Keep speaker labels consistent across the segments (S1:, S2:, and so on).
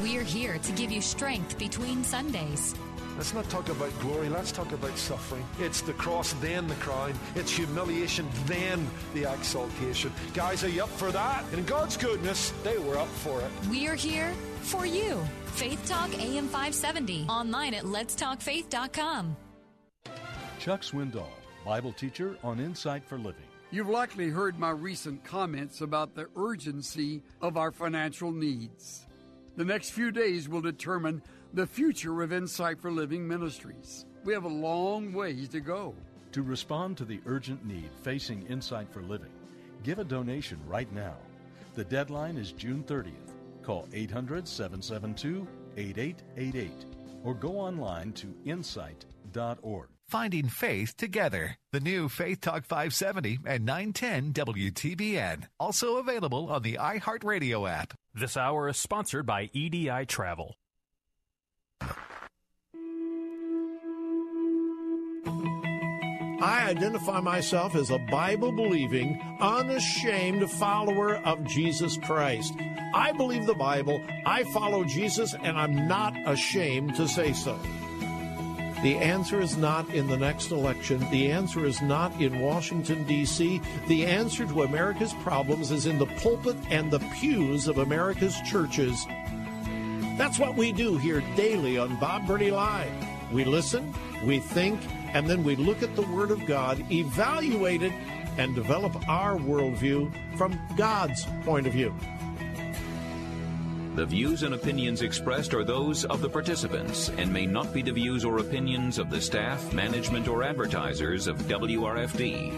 S1: We're here to give you strength between Sundays.
S2: Let's not talk about glory, let's talk about suffering. It's the cross, then the crown. It's humiliation, then the exaltation. Guys, are you up for that? And in God's goodness, they were up for it.
S1: We're here for you. Faith Talk AM 570. Online at letstalkfaith.com.
S3: Chuck Swindoll, Bible teacher on Insight for Living.
S4: You've likely heard my recent comments about the urgency of our financial needs. The next few days will determine the future of Insight for Living Ministries. We have a long ways to go.
S3: To respond to the urgent need facing Insight for Living, give a donation right now. The deadline is June 30th. Call 800 772 8888 or go online to insight.org.
S5: Finding Faith Together. The new Faith Talk 570 and 910 WTBN. Also available on the iHeartRadio app.
S6: This hour is sponsored by EDI Travel.
S7: I identify myself as a Bible believing, unashamed follower of Jesus Christ. I believe the Bible, I follow Jesus, and I'm not ashamed to say so. The answer is not in the next election. The answer is not in Washington, D.C. The answer to America's problems is in the pulpit and the pews of America's churches. That's what we do here daily on Bob Burney Live. We listen, we think, and then we look at the Word of God, evaluate it, and develop our worldview from God's point of view.
S8: The views and opinions expressed are those of the participants and may not be the views or opinions of the staff, management, or advertisers of WRFD.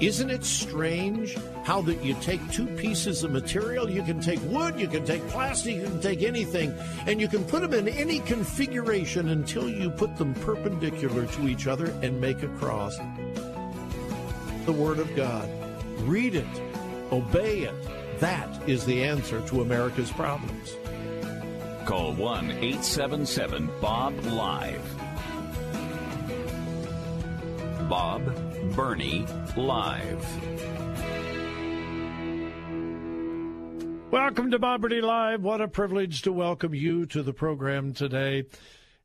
S7: Isn't it strange how that you take two pieces of material? You can take wood, you can take plastic, you can take anything, and you can put them in any configuration until you put them perpendicular to each other and make a cross. The Word of God. Read it, obey it that is the answer to America's problems.
S8: Call 1 877 Bob Live. Bob Burney Live.
S7: Welcome to Bob Burney Live. What a privilege to welcome you to the program today.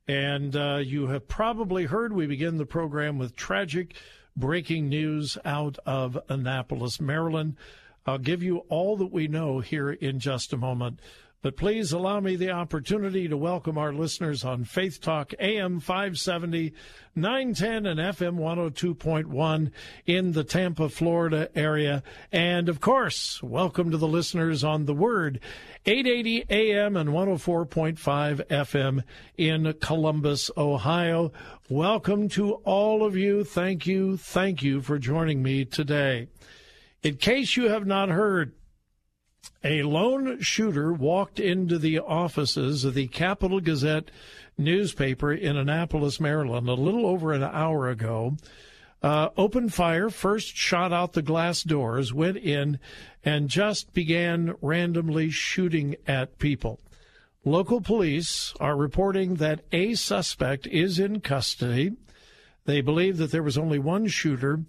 S7: And uh, you have probably heard we begin the program with tragic breaking news out of Annapolis, Maryland. I'll give you all that we know here in just a moment. But please allow me the opportunity to welcome our listeners on Faith Talk AM 570, 910, and FM 102.1 in the Tampa, Florida area. And of course, welcome to the listeners on The Word, 880 AM and 104.5 FM in Columbus, Ohio. Welcome to all of you. Thank you. Thank you for joining me today. In case you have not heard, a lone shooter walked into the offices of the Capital Gazette newspaper in Annapolis, Maryland, a little over an hour ago. Uh, opened fire, first shot out the glass doors, went in, and just began randomly shooting at people. Local police are reporting that a suspect is in custody. They believe that there was only one shooter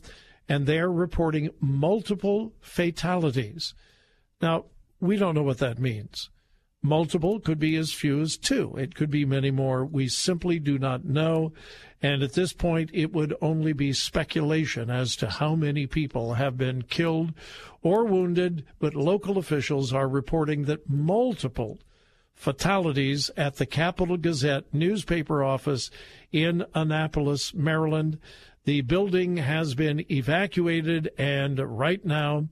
S7: and they're reporting multiple fatalities. Now, we don't know what that means. Multiple could be as few as two. It could be many more. We simply do not know. And at this point, it would only be speculation as to how many people have been killed or wounded. But local officials are reporting that multiple fatalities at the Capital Gazette newspaper office in Annapolis, Maryland. The building has been evacuated, and right now,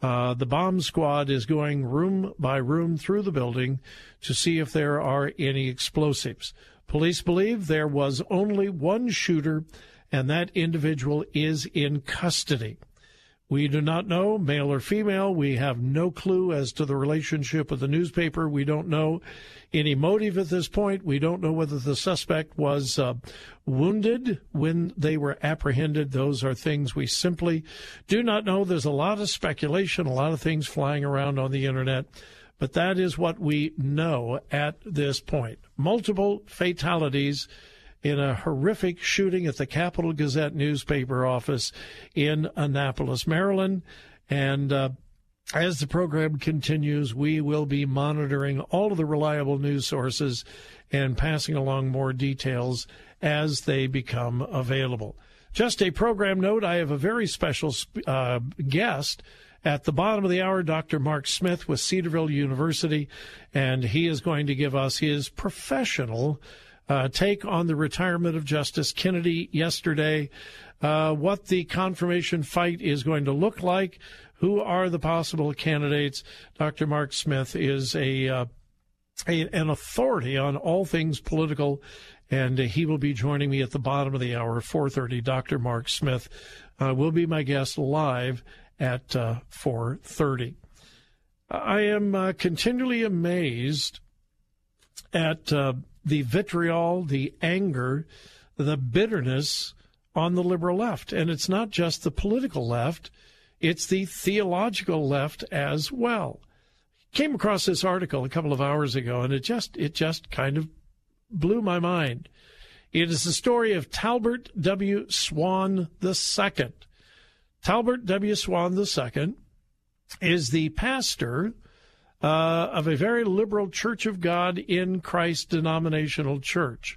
S7: uh, the bomb squad is going room by room through the building to see if there are any explosives. Police believe there was only one shooter, and that individual is in custody. We do not know, male or female. We have no clue as to the relationship with the newspaper. We don't know any motive at this point. We don't know whether the suspect was uh, wounded when they were apprehended. Those are things we simply do not know. There's a lot of speculation, a lot of things flying around on the internet, but that is what we know at this point. Multiple fatalities in a horrific shooting at the Capital Gazette newspaper office in Annapolis, Maryland. And uh, as the program continues, we will be monitoring all of the reliable news sources and passing along more details as they become available. Just a program note I have a very special uh, guest at the bottom of the hour, Dr. Mark Smith with Cedarville University, and he is going to give us his professional uh, take on the retirement of Justice Kennedy yesterday, uh, what the confirmation fight is going to look like, who are the possible candidates. Dr. Mark Smith is a, uh, a an authority on all things political, and he will be joining me at the bottom of the hour, 4:30. Dr. Mark Smith uh, will be my guest live at 4:30. Uh, I am uh, continually amazed at the vitriol, the anger, the bitterness on the liberal left. And it's not just the political left, it's the theological left as well. Came across this article a couple of hours ago and it just it just kind of blew my mind. It is the story of Talbert W. Swan II. Talbert W. Swan II is the pastor uh, of a very liberal Church of God in Christ denominational church.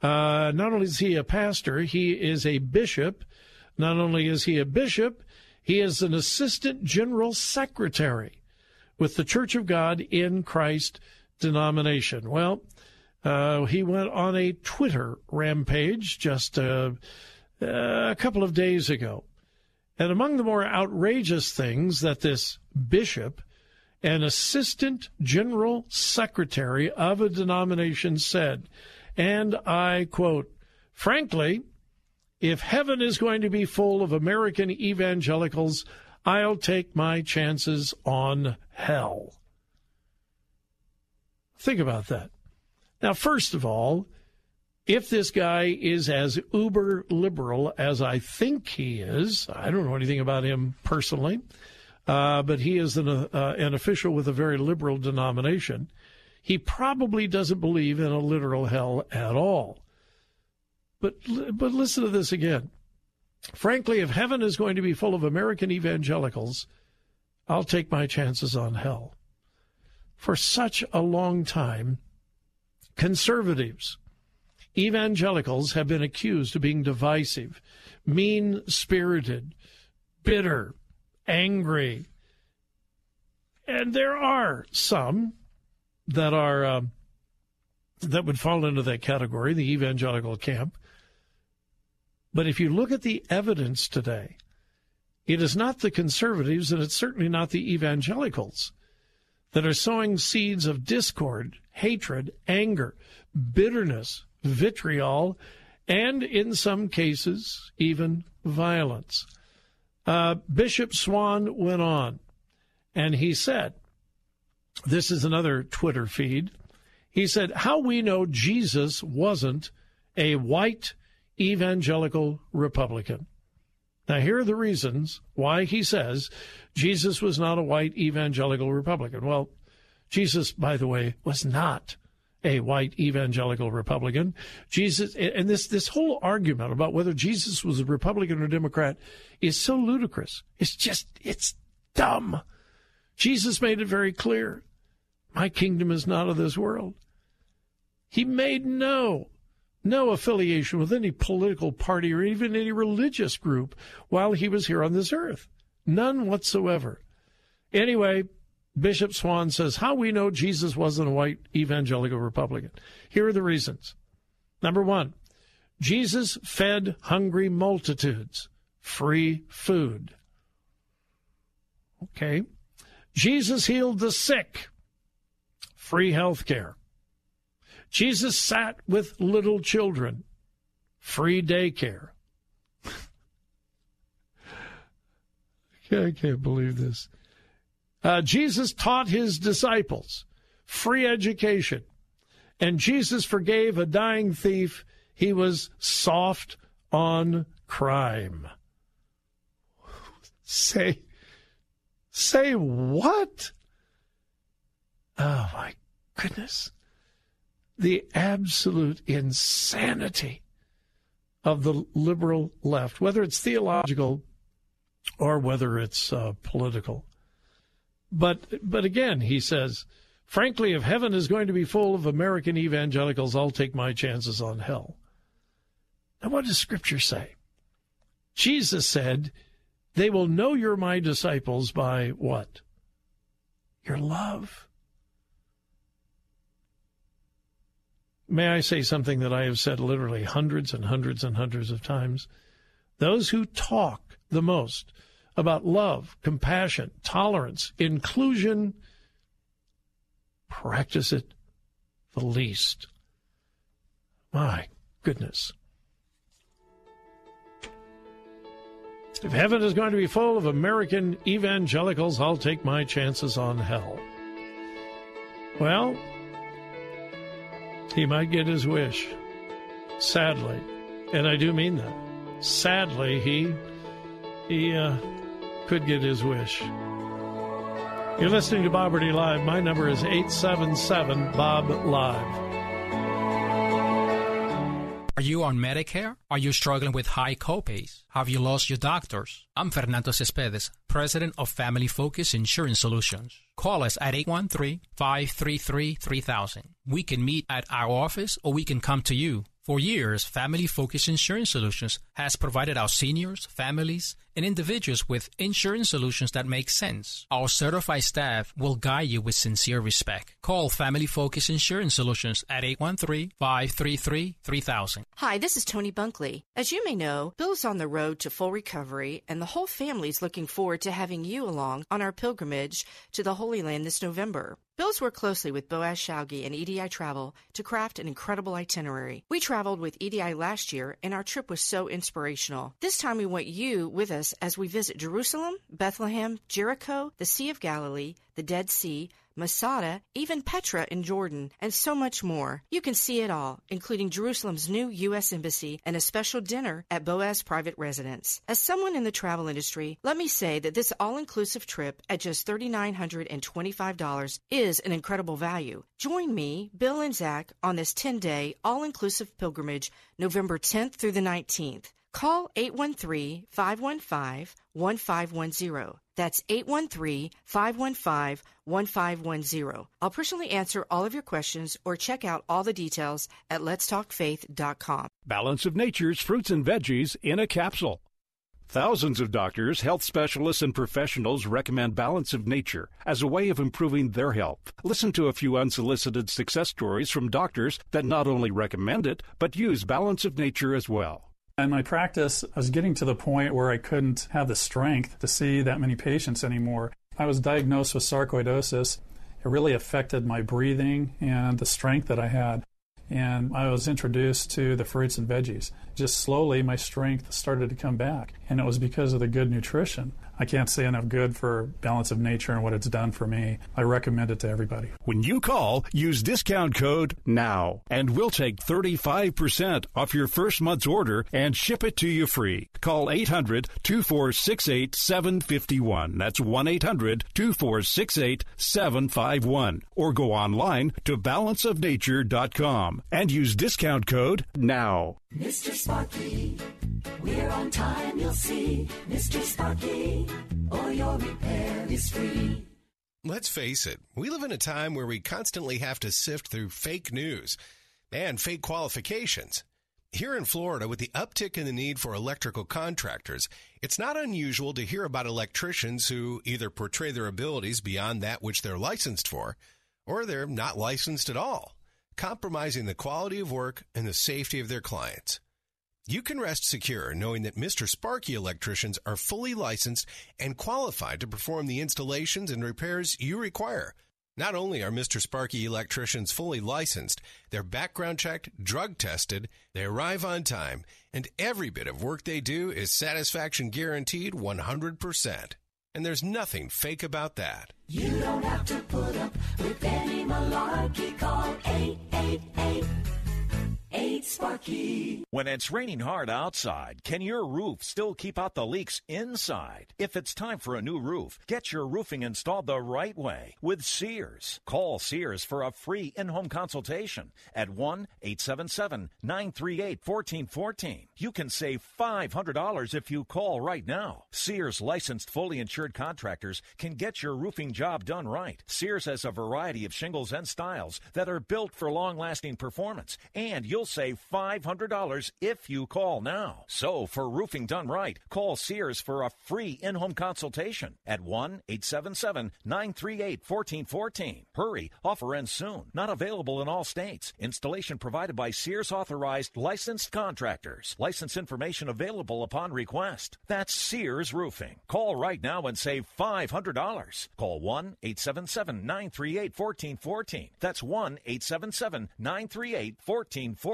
S7: Uh, not only is he a pastor, he is a bishop. Not only is he a bishop, he is an assistant general secretary with the Church of God in Christ denomination. Well, uh, he went on a Twitter rampage just uh, a couple of days ago. And among the more outrageous things that this bishop an assistant general secretary of a denomination said, and I quote, frankly, if heaven is going to be full of American evangelicals, I'll take my chances on hell. Think about that. Now, first of all, if this guy is as uber liberal as I think he is, I don't know anything about him personally uh, but he is an, uh, an official with a very liberal denomination. He probably doesn't believe in a literal hell at all. But but listen to this again. Frankly, if heaven is going to be full of American evangelicals, I'll take my chances on hell. For such a long time, conservatives, evangelicals have been accused of being divisive, mean spirited, bitter, angry. And there are some that are uh, that would fall into that category, the evangelical camp. But if you look at the evidence today, it is not the conservatives and it's certainly not the evangelicals that are sowing seeds of discord, hatred, anger, bitterness, vitriol, and in some cases, even violence. Uh, Bishop Swan went on and he said, This is another Twitter feed. He said, How we know Jesus wasn't a white evangelical Republican. Now, here are the reasons why he says Jesus was not a white evangelical Republican. Well, Jesus, by the way, was not a white evangelical Republican. Jesus, and this, this whole argument about whether Jesus was a Republican or Democrat is so ludicrous. It's just, it's dumb. Jesus made it very clear. My kingdom is not of this world. He made no, no affiliation with any political party or even any religious group while he was here on this earth. None whatsoever. Anyway, Bishop Swan says, How we know Jesus wasn't a white evangelical Republican. Here are the reasons. Number one, Jesus fed hungry multitudes free food. Okay. Jesus healed the sick, free health care. Jesus sat with little children, free daycare. I can't believe this. Uh, Jesus taught his disciples free education, and Jesus forgave a dying thief. He was soft on crime. Say, say what? Oh my goodness. The absolute insanity of the liberal left, whether it's theological or whether it's uh, political. But but again, he says, frankly, if heaven is going to be full of American evangelicals, I'll take my chances on hell. Now, what does Scripture say? Jesus said, "They will know you're my disciples by what? Your love." May I say something that I have said literally hundreds and hundreds and hundreds of times? Those who talk the most about love, compassion, tolerance, inclusion practice it the least. My goodness. If heaven is going to be full of American evangelicals, I'll take my chances on hell. Well, he might get his wish. Sadly. And I do mean that. Sadly, he he uh, could get his wish. You're listening to Bob Burney Live. My number is 877 Bob Live.
S9: Are you on Medicare? Are you struggling with high copays? Have you lost your doctors? I'm Fernando Cespedes, president of Family Focus Insurance Solutions. Call us at 813-533-3000. We can meet at our office or we can come to you. For years, Family Focus Insurance Solutions has provided our seniors, families, and individuals with insurance solutions that make sense. Our certified staff will guide you with sincere respect. Call Family Focus Insurance Solutions at 813-533-3000.
S10: Hi, this is Tony Bunkley. As you may know, Bill's on the road to full recovery, and the whole family's looking forward to having you along on our pilgrimage to the Holy Land this November. Bill's worked closely with Boaz Shalgi and EDI Travel to craft an incredible itinerary. We traveled with EDI last year, and our trip was so inspirational. This time we want you with us as we visit Jerusalem, Bethlehem, Jericho, the Sea of Galilee, the Dead Sea, Masada, even Petra in Jordan, and so much more. You can see it all, including Jerusalem's new U.S. Embassy and a special dinner at Boaz Private Residence. As someone in the travel industry, let me say that this all inclusive trip at just $3,925 is an incredible value. Join me, Bill, and Zach on this 10 day all inclusive pilgrimage November 10th through the 19th. Call 813 515 1510. That's 813 515 1510. I'll personally answer all of your questions or check out all the details at letstalkfaith.com.
S11: Balance of Nature's fruits and veggies in a capsule. Thousands of doctors, health specialists, and professionals recommend Balance of Nature as a way of improving their health. Listen to a few unsolicited success stories from doctors that not only recommend it, but use Balance of Nature as well.
S12: In my practice, I was getting to the point where I couldn't have the strength to see that many patients anymore. I was diagnosed with sarcoidosis. It really affected my breathing and the strength that I had. And I was introduced to the fruits and veggies. Just slowly, my strength started to come back. And it was because of the good nutrition. I can't say enough good for Balance of Nature and what it's done for me. I recommend it to everybody.
S11: When you call, use discount code NOW, and we'll take 35% off your first month's order and ship it to you free. Call 800 2468 751. That's 1 800 2468 751. Or go online to balanceofnature.com and use discount code NOW.
S13: Mr. Sparky, we're on time, you'll see. Mr. Sparky, or your repair is free.
S14: Let's face it, we live in a time where we constantly have to sift through fake news and fake qualifications. Here in Florida, with the uptick in the need for electrical contractors, it's not unusual to hear about electricians who either portray their abilities beyond that which they're licensed for, or they're not licensed at all compromising the quality of work and the safety of their clients. You can rest secure knowing that Mr. Sparky electricians are fully licensed and qualified to perform the installations and repairs you require. Not only are Mr. Sparky electricians fully licensed, they're background checked, drug tested, they arrive on time, and every bit of work they do is satisfaction guaranteed 100%. And there's nothing fake about that.
S15: You don't have to put up with any malarkey. Call 888 8 Sparky.
S16: When it's raining hard outside, can your roof still keep out the leaks inside? If it's time for a new roof, get your roofing installed the right way with Sears. Call Sears for a free in home consultation at 1 877 938 1414. You can save $500 if you call right now. Sears licensed fully insured contractors can get your roofing job done right. Sears has a variety of shingles and styles that are built for long lasting performance, and you'll save $500 if you call now. So, for roofing done right, call Sears for a free in home consultation at 1 877 938 1414. Hurry, offer ends soon. Not available in all states. Installation provided by Sears authorized licensed contractors. License information available upon request. That's Sears Roofing. Call right now and save $500. Call 1 877 938 1414. That's 1 877 938 1414.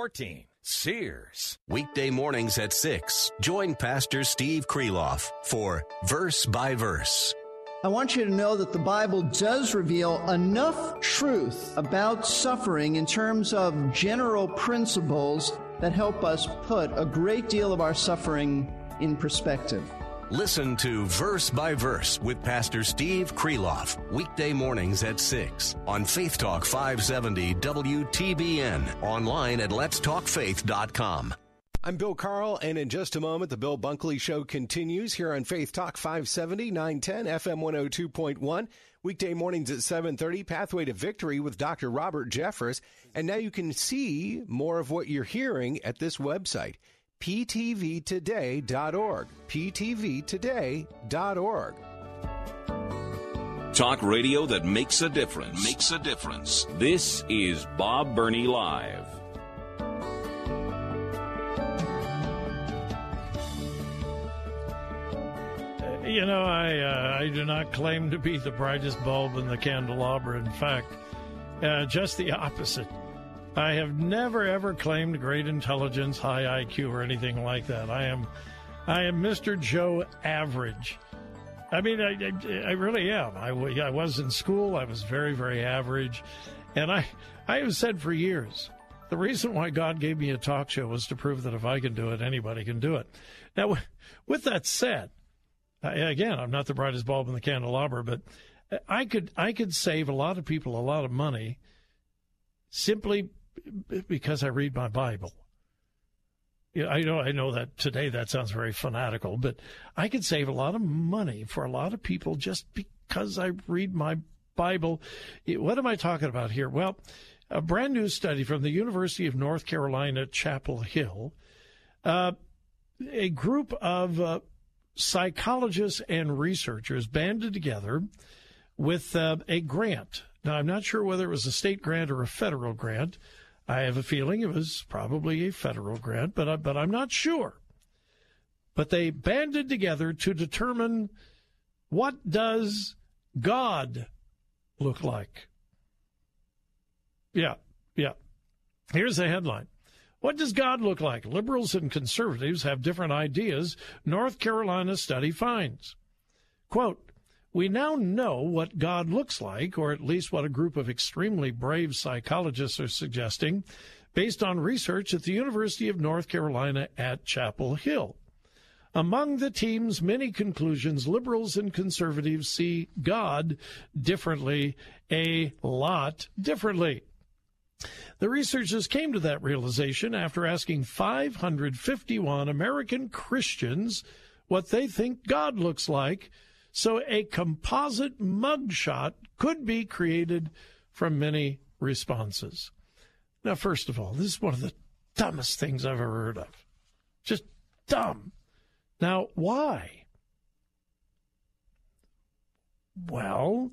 S16: Sears.
S17: Weekday mornings at 6. Join Pastor Steve Kreloff for Verse by Verse.
S18: I want you to know that the Bible does reveal enough truth about suffering in terms of general principles that help us put a great deal of our suffering in perspective.
S17: Listen to Verse by Verse with Pastor Steve Kreloff, weekday mornings at 6 on Faith Talk 570 WTBN, online at letstalkfaith.com.
S14: I'm Bill Carl, and in just a moment, the Bill Bunkley Show continues here on Faith Talk 570, 910, FM 102.1. Weekday mornings at 7.30, Pathway to Victory with Dr. Robert Jeffress. And now you can see more of what you're hearing at this website, ptvtoday.org. ptvtoday.org.
S8: Talk radio that makes a difference. Makes a difference. This is Bob Burney Live.
S7: You know, I uh, I do not claim to be the brightest bulb in the candelabra. In fact, uh, just the opposite. I have never ever claimed great intelligence, high IQ, or anything like that. I am, I am Mr. Joe Average. I mean, I, I, I really am. I, I was in school. I was very, very average, and I, I have said for years, the reason why God gave me a talk show was to prove that if I can do it, anybody can do it. Now, with that said, again, I'm not the brightest bulb in the candelabra, but I could, I could save a lot of people a lot of money simply because I read my Bible. Yeah, I know I know that today that sounds very fanatical, but I could save a lot of money for a lot of people just because I read my Bible. What am I talking about here? Well, a brand new study from the University of North Carolina, Chapel Hill, uh, a group of uh, psychologists and researchers banded together with uh, a grant. Now, I'm not sure whether it was a state grant or a federal grant I have a feeling it was probably a federal grant, but I, but I'm not sure. But they banded together to determine what does God look like. Yeah, yeah. Here's the headline. What does God look like? Liberals and conservatives have different ideas. North Carolina study finds. Quote, we now know what God looks like, or at least what a group of extremely brave psychologists are suggesting, based on research at the University of North Carolina at Chapel Hill. Among the team's many conclusions, liberals and conservatives see God differently, a lot differently. The researchers came to that realization after asking 551 American Christians what they think God looks like so a composite mugshot could be created from many responses. Now, first of all, this is one of the dumbest things I've ever heard of. Just dumb. Now, why? Well,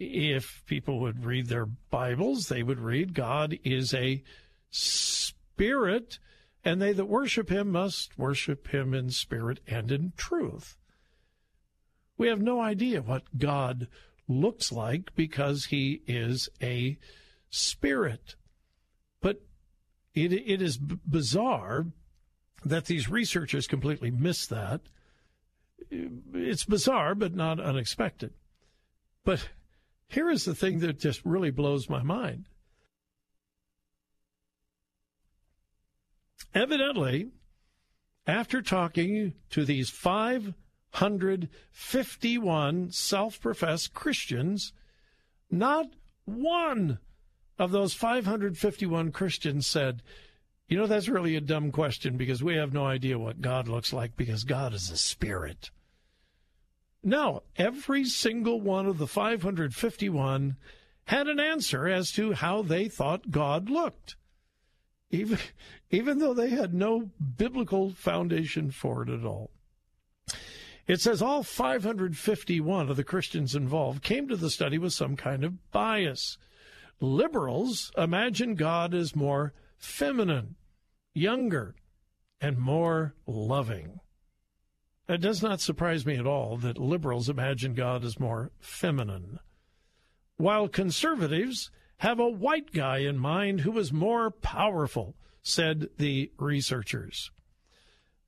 S7: if people would read their Bibles, they would read God is a spirit, and they that worship him must worship him in spirit and in truth. We have no idea what God looks like because he is a spirit. But it, it is b- bizarre that these researchers completely miss that. it's bizarre, but not unexpected. But here is the thing that just really blows my mind. Evidently, after talking to these 551 self professed Christians, not one of those 551 Christians said, You know, that's really a dumb question because we have no idea what God looks like because God is a spirit. No, every single one of the 551 had an answer as to how they thought God looked, even, even though they had no biblical foundation for it at all. It says all 551 of the Christians involved came to the study with some kind of bias. Liberals imagine God as more feminine, younger, and more loving. It does not surprise me at all that liberals imagine God as more feminine, while conservatives have a white guy in mind who is more powerful, said the researchers.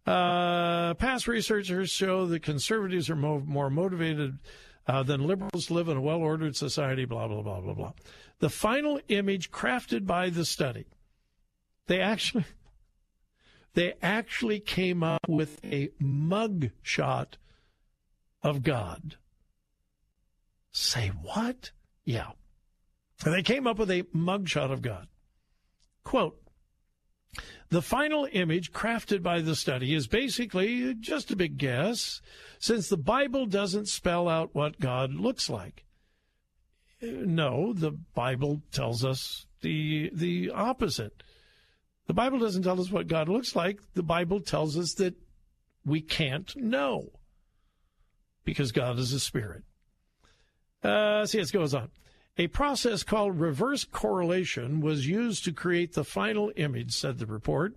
S7: Uh, past researchers show that conservatives are mo- more motivated uh, than liberals live in a well ordered society, blah, blah, blah, blah, blah. The final image crafted by the study, they actually they actually came up with a mug shot of God. Say what? Yeah. They came up with a mugshot of God. Quote The final image crafted by the study is basically just a big guess, since the Bible doesn't spell out what God looks like. No, the Bible tells us the the opposite. The Bible doesn't tell us what God looks like. The Bible tells us that we can't know because God is a spirit. Uh, see, it goes on. A process called reverse correlation was used to create the final image, said the report.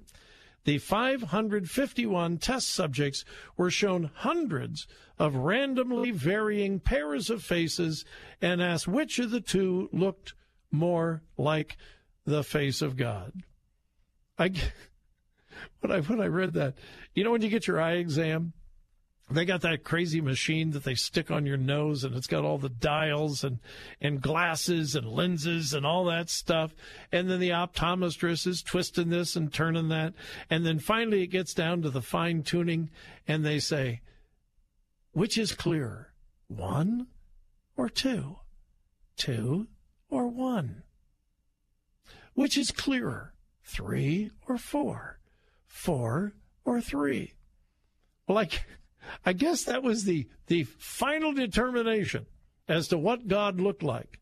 S7: The 551 test subjects were shown hundreds of randomly varying pairs of faces and asked which of the two looked more like the face of God. I when I when I read that, you know when you get your eye exam, they got that crazy machine that they stick on your nose and it's got all the dials and and glasses and lenses and all that stuff. And then the optometrist is twisting this and turning that. And then finally it gets down to the fine tuning and they say which is clearer one or two? Two or one? Which is clearer three or four, four or three. Well, I, guess that was the, the final determination as to what God looked like.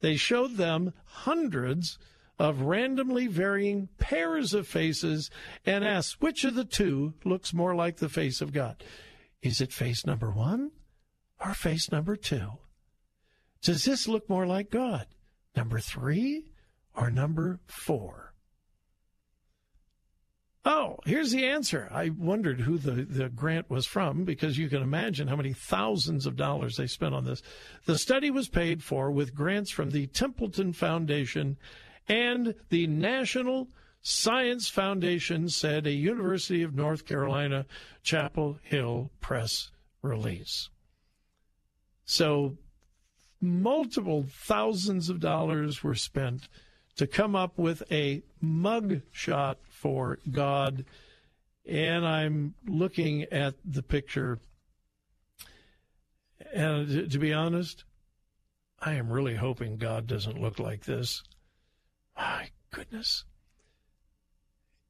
S7: They showed them hundreds of randomly varying pairs of faces and asked which of the two looks more like the face of God. Is it face number one or face number two? Does this look more like God? Number three or number four? Oh, here's the answer. I wondered who the, the grant was from because you can imagine how many thousands of dollars they spent on this. The study was paid for with grants from the Templeton Foundation and the National Science Foundation, said a University of North Carolina Chapel Hill press release. So, multiple thousands of dollars were spent to come up with a mug shot for God. And I'm looking at the picture. And to be honest, I am really hoping God doesn't look like this. My goodness.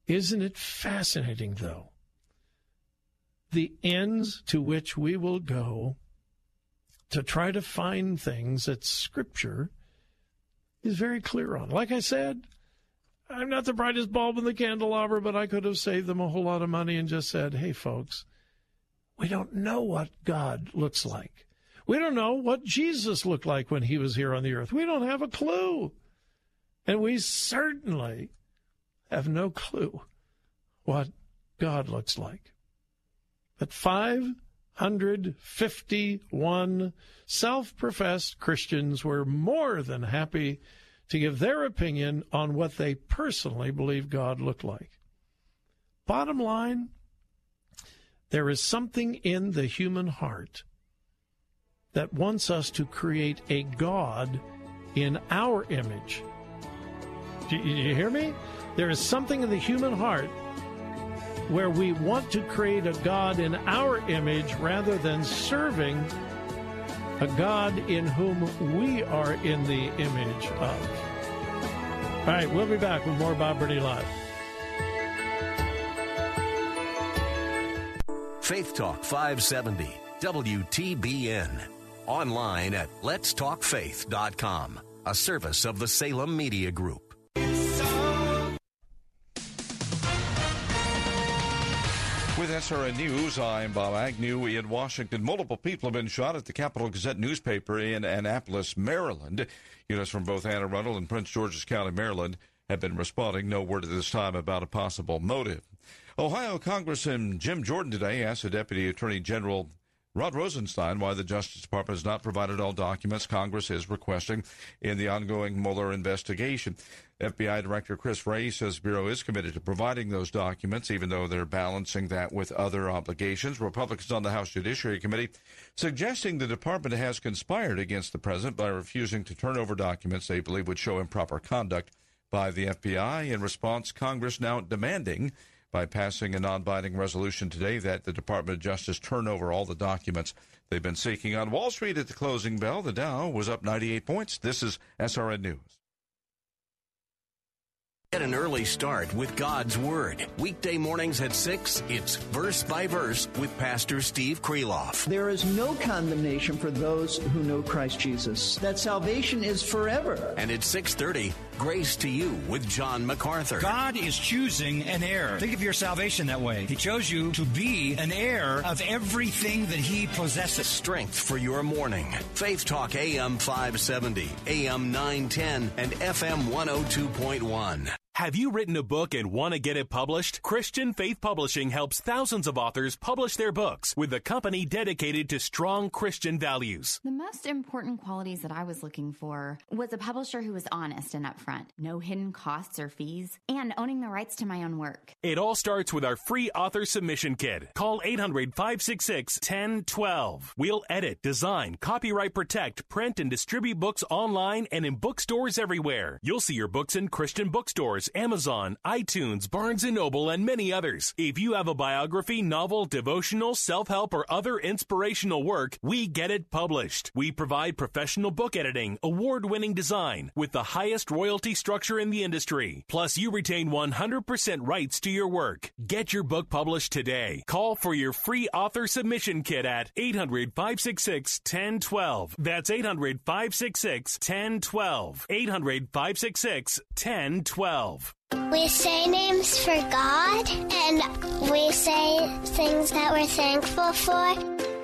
S7: Isn't it fascinating, though? The ends to which we will go to try to find things that Scripture is very clear on. Like I said, I'm not the brightest bulb in the candelabra, but I could have saved them a whole lot of money and just said, hey, folks, we don't know what God looks like. We don't know what Jesus looked like when he was here on the earth. We don't have a clue. And we certainly have no clue what God looks like. But 551 self professed Christians were more than happy to give their opinion on what they personally believe God looked like. Bottom line, There is something in the human heart that wants us to create a God in our image. Do you hear me? There is something in the human heart where we want to create a God in our image rather than serving a God in whom we are in the image of. All right, we'll be back with more Bob Burney Live.
S17: Faith Talk 570, WTBN. Online at letstalkfaith.com, a service of the Salem Media Group.
S19: With SRN News, I'm Bob Agnew in Washington. Multiple people have been shot at the Capital Gazette newspaper in Annapolis, Maryland. Units from both Anne Arundel and Prince George's County, Maryland, have been responding. No word at this time about a possible motive. Ohio Congressman Jim Jordan today asked the Deputy Attorney General Rod Rosenstein why the Justice Department has not provided all documents Congress is requesting in the ongoing Mueller investigation. FBI Director Chris Wray says Bureau is committed to providing those documents, even though they're balancing that with other obligations. Republicans on the House Judiciary Committee suggesting the department has conspired against the president by refusing to turn over documents they believe would show improper conduct by the FBI. In response, Congress now demanding by passing a non binding resolution today that the Department of Justice turn over all the documents they've been seeking. On Wall Street at the closing bell, the Dow was up 98 points. This is SRN News.
S17: Get an early start with God's Word. Weekday mornings at 6, it's Verse by Verse with Pastor Steve Kreloff.
S18: There is no condemnation for those who know Christ Jesus. That salvation is forever.
S17: And at 6.30, Grace to You with John MacArthur.
S20: God is choosing an heir. Think of your salvation that way. He chose you to be an heir of everything that He possesses.
S17: Strength for your morning. Faith Talk AM 570, AM 910, and FM 102.1.
S6: Have you written a book and want to get it published? Christian Faith Publishing helps thousands of authors publish their books with a company dedicated to strong Christian values.
S21: The most important qualities that I was looking for was a publisher who was honest and upfront, no hidden costs or fees, and owning the rights to my own work.
S6: It all starts with our free author submission kit. Call 800 566 1012. We'll edit, design, copyright protect, print, and distribute books online and in bookstores everywhere. You'll see your books in Christian bookstores, Amazon, iTunes, Barnes & Noble, and many others. If you have a biography, novel, devotional, self-help, or other inspirational work, we get it published. We provide professional book editing, award-winning design, with the highest royalty structure in the industry. Plus, you retain 100% rights to your work. Get your book published today. Call for your free author submission kit at 800-566-1012. That's 800-566-1012. 800-566-1012.
S22: We say names for God and we say things that we're thankful for.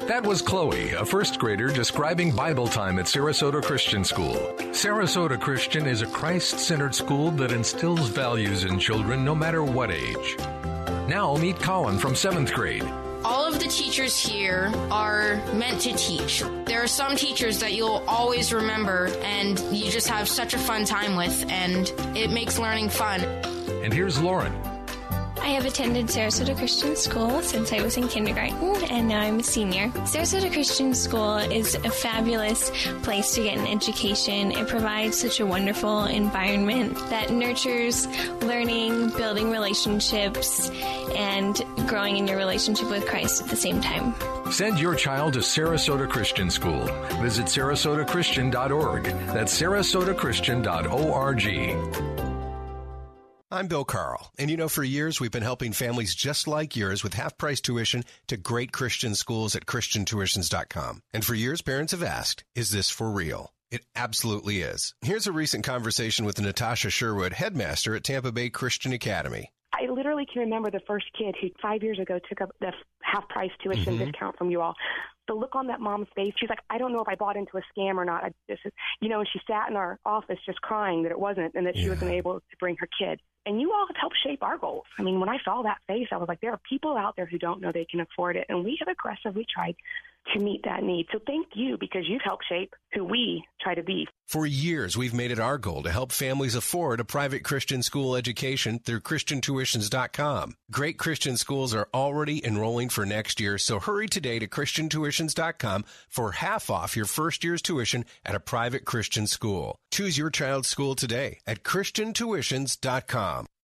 S23: That was Chloe, a first grader, describing Bible time at Sarasota Christian School. Sarasota Christian is a Christ centered school that instills values in children no matter what age. Now meet Colin from seventh grade.
S24: All of the teachers here are meant to teach. There are some teachers that you'll always remember and you just have such a fun time with, and it makes learning fun.
S23: And here's Lauren.
S25: I have attended Sarasota Christian School since I was in kindergarten, and now I'm a senior. Sarasota Christian School is a fabulous place to get an education. It provides such a wonderful environment that nurtures learning, building relationships, and growing in your relationship with Christ at the same time.
S23: Send your child to Sarasota Christian School. Visit sarasotachristian.org. That's sarasotachristian.org.
S14: I'm Bill Carl, and you know, for years we've been helping families just like yours with half price tuition to great Christian schools at ChristianTuitions.com. And for years, parents have asked, is this for real? It absolutely is. Here's a recent conversation with Natasha Sherwood, headmaster at Tampa Bay Christian Academy.
S26: I literally can remember the first kid who five years ago took up the half price tuition
S14: Mm-hmm.
S26: discount from you all. The look on that mom's face, she's like, I don't know if I bought into a scam or not. I just, you know, and she sat in our office just crying that it wasn't and that she wasn't able to bring her kid. And you all have helped shape our goals. I mean, when I saw that face, I was like, there are people out there who don't know they can afford it. And we have aggressively tried to meet that need. So thank you because you've helped shape who we try to be.
S14: For years, we've made it our goal to help families afford a private Christian school education through ChristianTuitions.com. Great Christian schools are already enrolling for next year, so hurry today to ChristianTuitions.com for half off your first year's tuition at a private Christian school. Choose your child's school today at ChristianTuitions.com.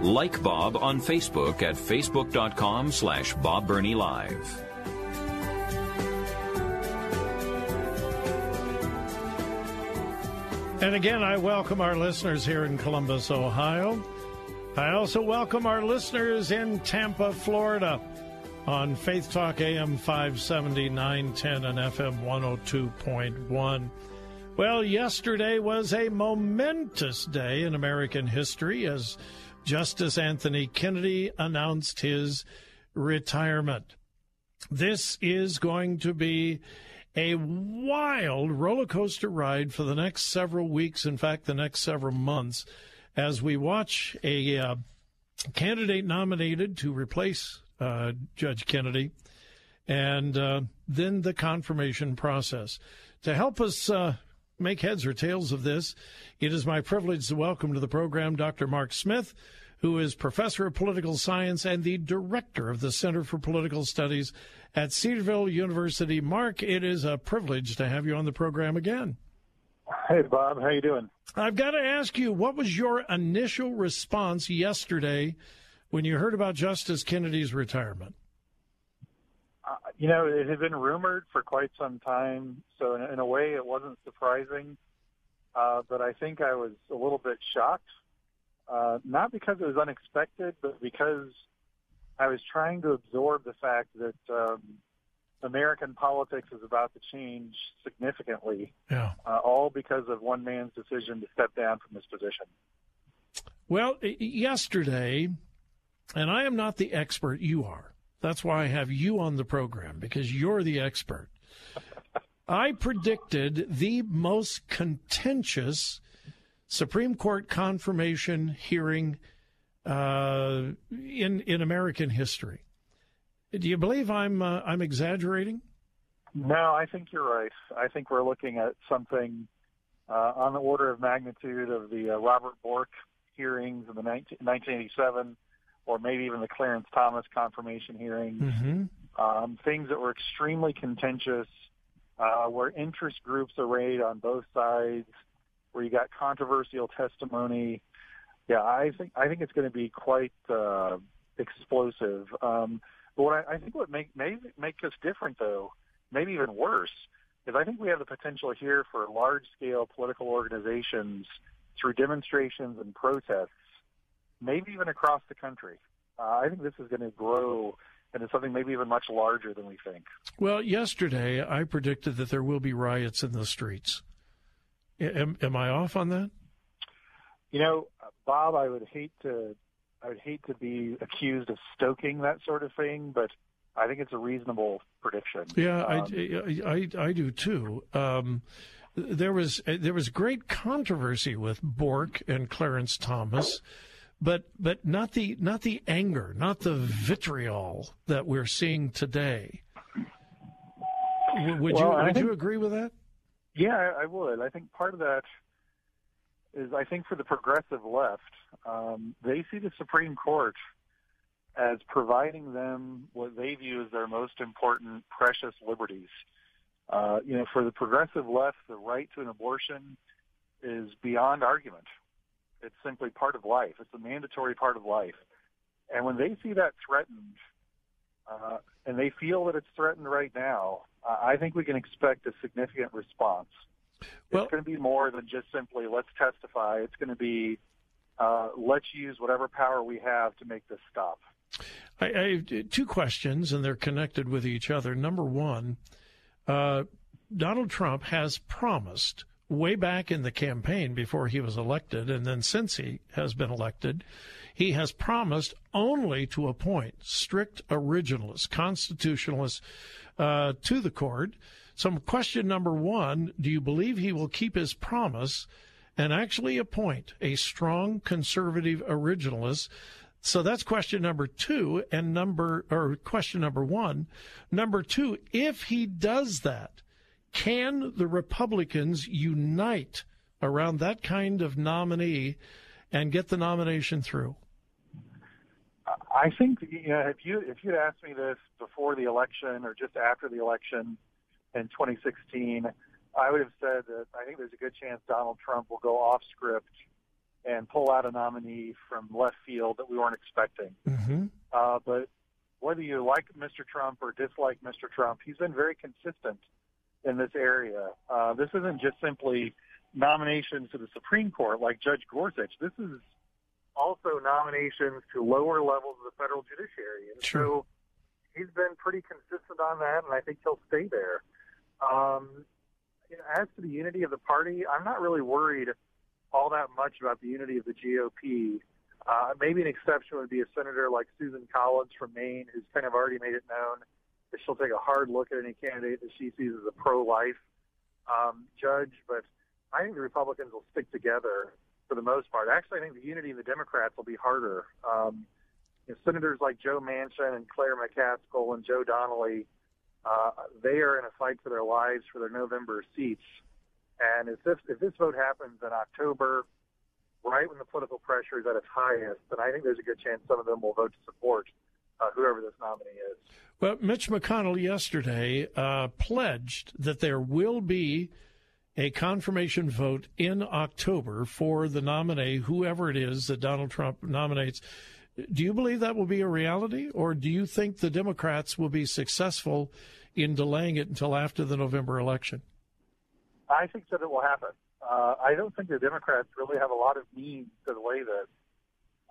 S8: Like Bob on Facebook at facebook.com slash Bob Burney Live.
S7: And again, I welcome our listeners here in Columbus, Ohio. I also welcome our listeners in Tampa, Florida on Faith Talk AM 570, 910, and FM 102.1. Well, yesterday was a momentous day in American history as Justice Anthony Kennedy announced his retirement. This is going to be a wild roller coaster ride for the next several weeks, in fact, the next several months, as we watch a uh, candidate nominated to replace uh, Judge Kennedy and uh, then the confirmation process. To help us uh, make heads or tails of this, it is my privilege to welcome to the program Dr. Mark Smith, who is professor of political science and the director of the Center for Political Studies at Cedarville University. Mark, it is a privilege to have you on the program again.
S27: Hey, Bob. How you doing?
S7: I've got to ask you, what was your initial response yesterday when you heard about Justice Kennedy's retirement?
S27: You know, it had been rumored for quite some time, so in, in a way, it wasn't surprising. Uh, but I think I was a little bit shocked, uh, not because it was unexpected, but because I was trying to absorb the fact that um, American politics is about to change significantly,
S7: yeah.
S27: uh, all because of one man's decision to step down from his position.
S7: Well, yesterday, and I am not the expert, you are. That's why I have you on the program, because you're the expert. I predicted the most contentious Supreme Court confirmation hearing uh, in in American history. Do you believe I'm uh, I'm exaggerating?
S27: No, I think you're right. I think we're looking at something uh, on the order of magnitude of the uh, Robert Bork hearings in the 19, 1987, or maybe even the Clarence Thomas confirmation hearings.
S7: Mm-hmm.
S27: Um, things that were extremely contentious, uh, where interest groups arrayed on both sides, where you got controversial testimony. Yeah, I think I think it's going to be quite uh, explosive. Um, but what I, I think what make may make us different, though, maybe even worse, is I think we have the potential here for large scale political organizations through demonstrations and protests, maybe even across the country. Uh, I think this is going to grow into something maybe even much larger than we think.
S7: Well, yesterday I predicted that there will be riots in the streets. Am, am I off on that?
S27: You know, Bob, I would hate to I would hate to be accused of stoking that sort of thing, but I think it's a reasonable prediction.
S7: Yeah,
S27: Um,
S7: I, I, I do too. Um, there was there was great controversy with Bork and Clarence Thomas, but but not the not the anger, not the vitriol that we're seeing today. W- Would
S27: Well,
S7: you
S27: I
S7: would
S27: think-
S7: you agree with that?
S27: Yeah, I, I would. I think part of that is I think for the progressive left, um, they see the Supreme Court as providing them what they view as their most important, precious liberties. Uh, you know, for the progressive left, the right to an abortion is beyond argument. It's simply part of life. It's a mandatory part of life. And when they see that threatened, uh, and they feel that it's threatened right now, uh, I think we can expect a significant response.
S7: Well-
S27: it's going to be more than just simply let's testify. It's going to be uh, let's use whatever power we have to make this stop.
S7: I, I have two questions, and they're connected with each other. Number one, uh, Donald Trump has promised way back in the campaign before he was elected, and then since he has been elected, he has promised only to appoint strict originalists, constitutionalists uh, to the court. So, question number one do you believe he will keep his promise and actually appoint a strong conservative originalist? So that's question number two, and number or question number one. Number two, if he does that, can the Republicans unite around that kind of nominee and get the nomination through?
S27: I think you know, if you if you'd asked me this before the election or just after the election in 2016, I would have said that I think there's a good chance Donald Trump will go off script and pull out a nominee from left field that we weren't expecting.
S7: Mm-hmm.
S27: Uh, but whether you like Mr. Trump or dislike Mr. Trump, he's been very consistent in this area. Uh, this isn't just simply nominations to the Supreme Court like Judge Gorsuch. This is also nominations to lower levels of the federal judiciary. And
S7: True.
S27: so he's been pretty consistent on that, and I think he'll stay there. Um, you know, as to the unity of the party, I'm not really worried all that much about the unity of the GOP. Uh, maybe an exception would be a senator like Susan Collins from Maine, who's kind of already made it known she'll take a hard look at any candidate that she sees as a pro-life um, judge. But I think the Republicans will stick together for the most part. Actually, I think the unity of the Democrats will be harder. Um, you know, senators like Joe Manchin and Claire McCaskill and Joe Donnelly, uh, they are in a fight for their lives for their November seats. And if this if this vote happens in October, right when the political pressure is at its highest, then I think there's a good chance some of them will vote to support uh, whoever this nominee is.
S7: Well, Mitch McConnell yesterday uh, pledged that there will be a confirmation vote in October for the nominee, whoever it is that Donald Trump nominates. Do you believe that will be a reality, or do you think the Democrats will be successful in delaying it until after the November election?
S27: I think that it will happen. Uh, I don't think the Democrats really have a lot of means to delay this,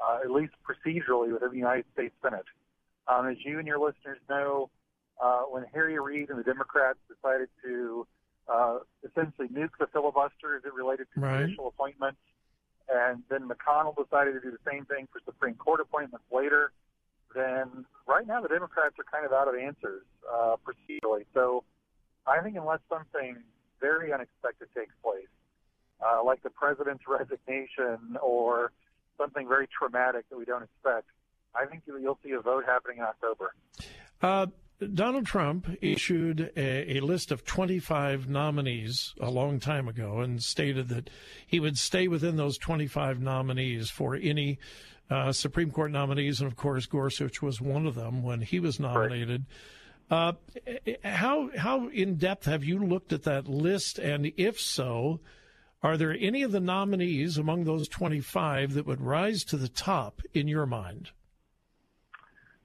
S27: uh, at least procedurally within the United States Senate. Um, as you and your listeners know, uh, when Harry Reid and the Democrats decided to uh, essentially nuke the filibuster as it related to
S7: Right.
S27: judicial appointments, and then McConnell decided to do the same thing for Supreme Court appointments later, then right now the Democrats are kind of out of answers uh, procedurally. So I think unless something very unexpected takes place, uh, like the president's resignation or something very traumatic that we don't expect, I think you'll you'll see a vote happening in October.
S7: Uh, Donald Trump issued a, a list of 25 nominees a long time ago and stated that he would stay within those 25 nominees for any uh, Supreme Court nominees. And of course, Gorsuch was one of them when he was nominated. Uh, how how in depth have you looked at that list? And if so, are there any of the nominees among those 25 that would rise to the top in your mind?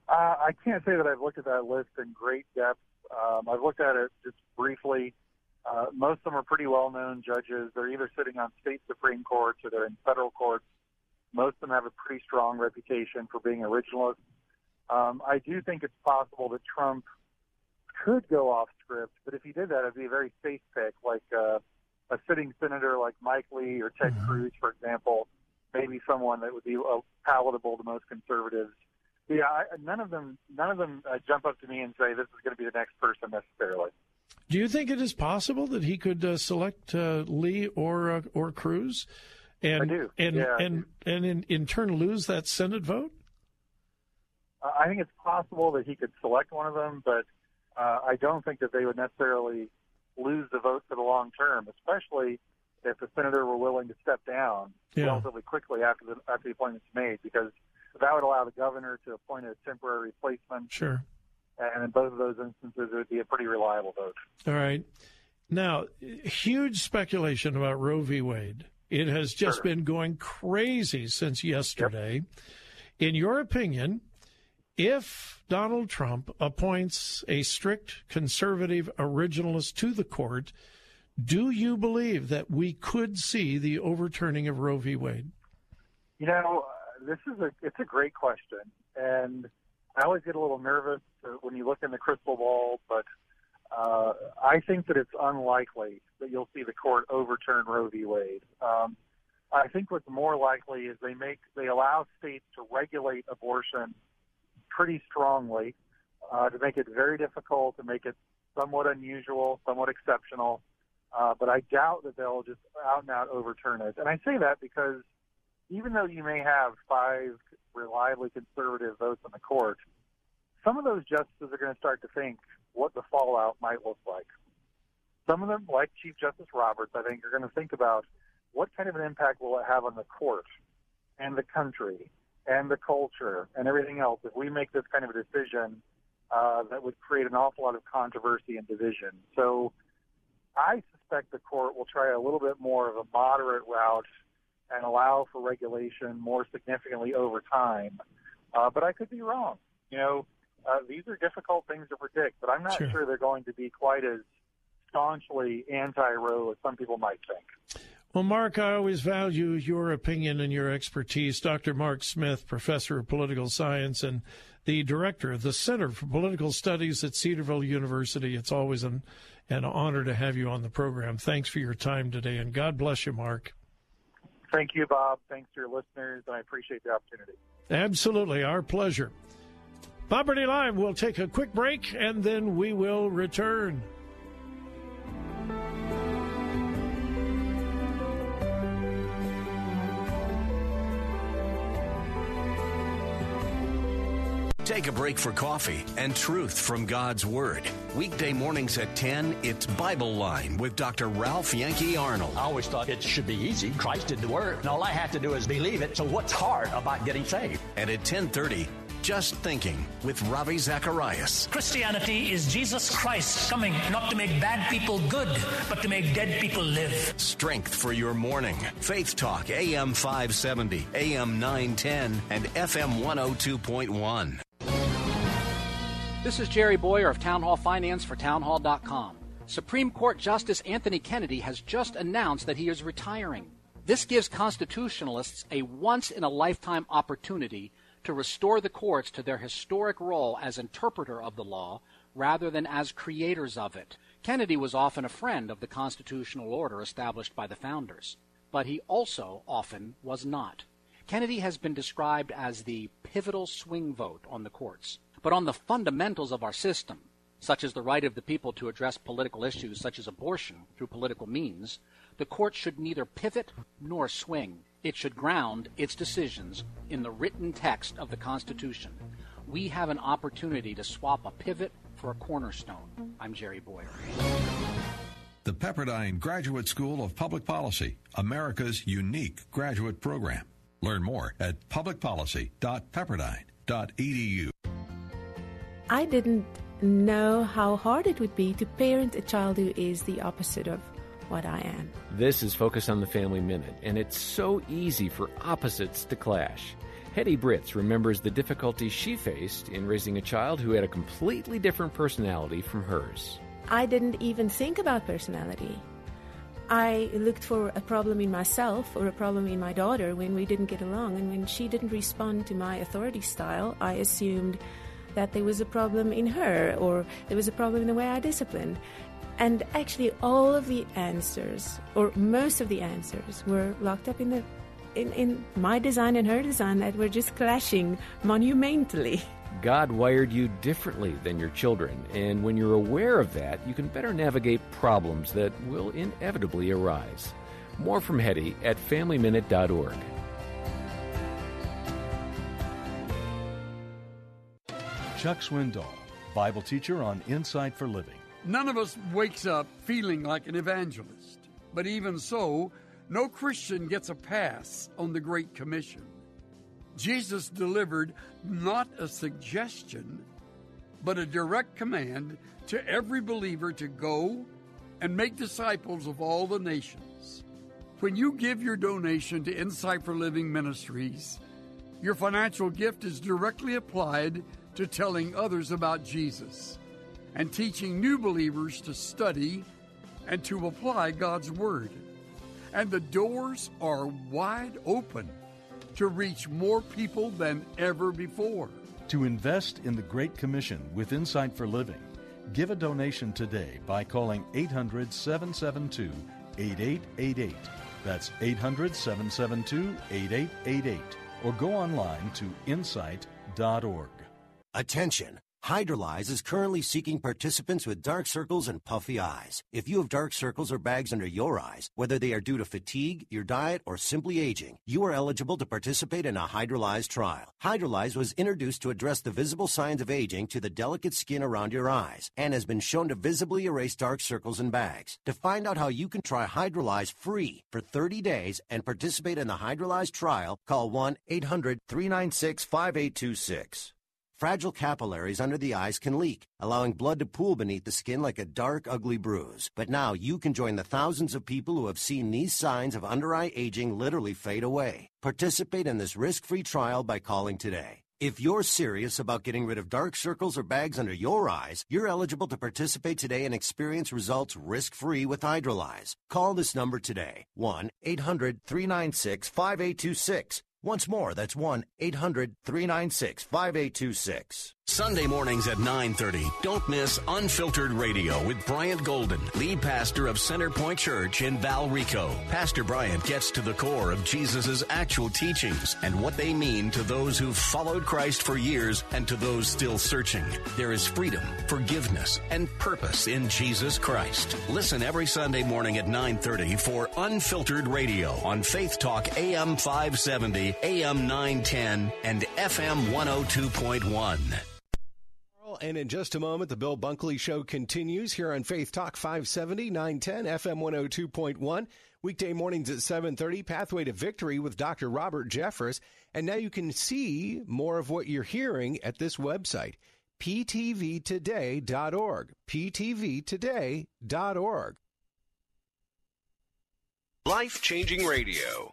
S27: Uh, I can't say that I've looked at that list in great depth. Um, I've looked at it just briefly. Uh, most of them are pretty well-known judges. They're either sitting on state supreme courts or they're in federal courts. Most of them have a pretty strong reputation for being originalists. Um, I do think it's possible that Trump could go off script, but if he did that, it'd be a very safe pick, like uh, a sitting senator like Mike Lee or Ted Cruz, for example. Maybe someone that would be uh, palatable to most conservatives. Yeah, I, none of them, none of them uh, jump up to me and say this is going to be the next person necessarily.
S7: Do you think it is possible that he could uh, select uh, Lee or uh, or Cruz, and
S27: I do.
S7: and
S27: Yeah,
S7: and and in, in turn lose that Senate vote?
S27: Uh, I think it's possible that he could select one of them, but uh, I don't think that they would necessarily lose the vote for the long term, especially if the senator were willing to step down
S7: Yeah.
S27: relatively quickly after the after the appointment's made, because that would allow the governor to appoint a temporary replacement,
S7: Sure.
S27: and in both of those instances, it would be a pretty reliable vote.
S7: All right. Now, huge speculation about Roe v. Wade. It has just been going crazy since yesterday. In your opinion, if Donald Trump appoints a strict conservative originalist to the court, do you believe that we could see the overturning of Roe v. Wade?
S27: You know, this is a it's a great question, and I always get a little nervous when you look in the crystal ball, but uh, I think that it's unlikely that you'll see the court overturn Roe v. Wade. Um, I think what's more likely is they make they allow states to regulate abortion pretty strongly, uh, to make it very difficult, to make it somewhat unusual, somewhat exceptional. Uh, but I doubt that they'll just out and out overturn it. And I say that because even though you may have five reliably conservative votes on the court, some of those justices are going to start to think what the fallout might look like. Some of them, like Chief Justice Roberts, I think, are going to think about what kind of an impact will it have on the court and the country and the culture and everything else if we make this kind of a decision uh, that would create an awful lot of controversy and division. So I suspect the court will try a little bit more of a moderate route and allow for regulation more significantly over time. Uh, but I could be wrong. You know, uh, these are difficult things to predict, but I'm not sure. sure they're going to be quite as staunchly anti-Roe as some people might think.
S7: Well, Mark, I always value your opinion and your expertise. Dr. Mark Smith, professor of political science and the director of the Center for Political Studies at Cedarville University. It's always an, an honor to have you on the program. Thanks for your time today, and God bless you, Mark.
S27: Thank you, Bob. Thanks to your listeners, and I appreciate the opportunity.
S7: Absolutely, our pleasure. Bob Burney Live will take a quick break, and then we will return.
S17: Take a break for coffee and truth from God's Word. Weekday mornings at 10, it's Bible Line with Dr. Ralph Yankee Arnold.
S28: I always thought it should be easy. Christ did the work, and all I have to do is believe it. So what's hard about getting saved?
S17: And at 1030, just Thinking with Ravi Zacharias.
S20: Christianity is Jesus Christ coming not to make bad people good, but to make dead people live.
S17: Strength for your morning. Faith Talk, AM 570, AM 910, and FM 102.1.
S9: This is Jerry Bowyer of Town Hall Finance for townhall.com. Supreme Court Justice Anthony Kennedy has just announced that he is retiring. This gives constitutionalists a once in a lifetime opportunity to restore the courts to their historic role as interpreter of the law rather than as creators of it. Kennedy was often a friend of the constitutional order established by the founders, but he also often was not. Kennedy has been described as the pivotal swing vote on the courts. But on the fundamentals of our system, such as the right of the people to address political issues such as abortion through political means, the court should neither pivot nor swing. It should ground its decisions in the written text of the Constitution. We have an opportunity to swap a pivot for a cornerstone. I'm Jerry Bowyer.
S23: The Pepperdine Graduate School of Public Policy, America's unique graduate program. Learn more at publicpolicy.pepperdine.edu.
S29: I didn't know how hard it would be to parent a child who is the opposite of what I am.
S30: This is Focus on the Family Minute, and it's so easy for opposites to clash. Hettie Brittz remembers the difficulties she faced in raising a child who had a completely different personality from hers.
S29: I didn't even think about personality. I looked for a problem in myself or a problem in my daughter when we didn't get along, and when she didn't respond to my authority style, I assumed that there was a problem in her or there was a problem in the way I disciplined. And actually, all of the answers, or most of the answers, were locked up in the in, in my design and her design that were just clashing monumentally.
S30: God wired you differently than your children, and when you're aware of that, you can better navigate problems that will inevitably arise. More from Hettie at FamilyMinute.org.
S31: Chuck Swindoll, Bible teacher on Insight for Living.
S32: None of us wakes up feeling like an evangelist. But even so, no Christian gets a pass on the Great Commission. Jesus delivered not a suggestion, but a direct command to every believer to go and make disciples of all the nations. When you give your donation to Insight for Living Ministries, your financial gift is directly applied to telling others about Jesus and teaching new believers to study and to apply God's Word. And the doors are wide open to reach more people than ever before.
S33: To invest in the Great Commission with Insight for Living, give a donation today by calling 800 772 8888. That's 800 772 8888. Or go online to insight.org.
S34: Attention! Hydrolyze is currently seeking participants with dark circles and puffy eyes. If you have dark circles or bags under your eyes, whether they are due to fatigue, your diet, or simply aging, you are eligible to participate in a Hydrolyze trial. Hydrolyze was introduced to address the visible signs of aging to the delicate skin around your eyes and has been shown to visibly erase dark circles and bags. To find out how you can try Hydrolyze free for 30 days and participate in the Hydrolyze trial, call 1 800 396 5826. Fragile capillaries under the eyes can leak, allowing blood to pool beneath the skin like a dark, ugly bruise. But now you can join the thousands of people who have seen these signs of under eye aging literally fade away. Participate in this risk free trial by calling today. If you're serious about getting rid of dark circles or bags under your eyes, you're eligible to participate today and experience results risk free with Hydrolyze. Call this number today 1 800 396 5826. Once more, that's 1 800 396 5826.
S17: Sunday mornings at 9:30. Don't miss Unfiltered Radio with Bryant Golden, lead pastor of Center Point Church in Valrico. Pastor Bryant gets to the core of Jesus' actual teachings and what they mean to those who've followed Christ for years and to those still searching. There is freedom, forgiveness, and purpose in Jesus Christ. Listen every Sunday morning at 9:30 for Unfiltered Radio on Faith Talk AM 570, AM 910, and FM 102.1.
S14: And in just a moment, the Bill Bunkley Show continues here on Faith Talk 570, 910, FM 102.1. Weekday mornings at 7.30, Pathway to Victory with Dr. Robert Jeffress. And now you can see more of what you're hearing at this website, ptvtoday.org. ptvtoday.org.
S17: Life changing radio.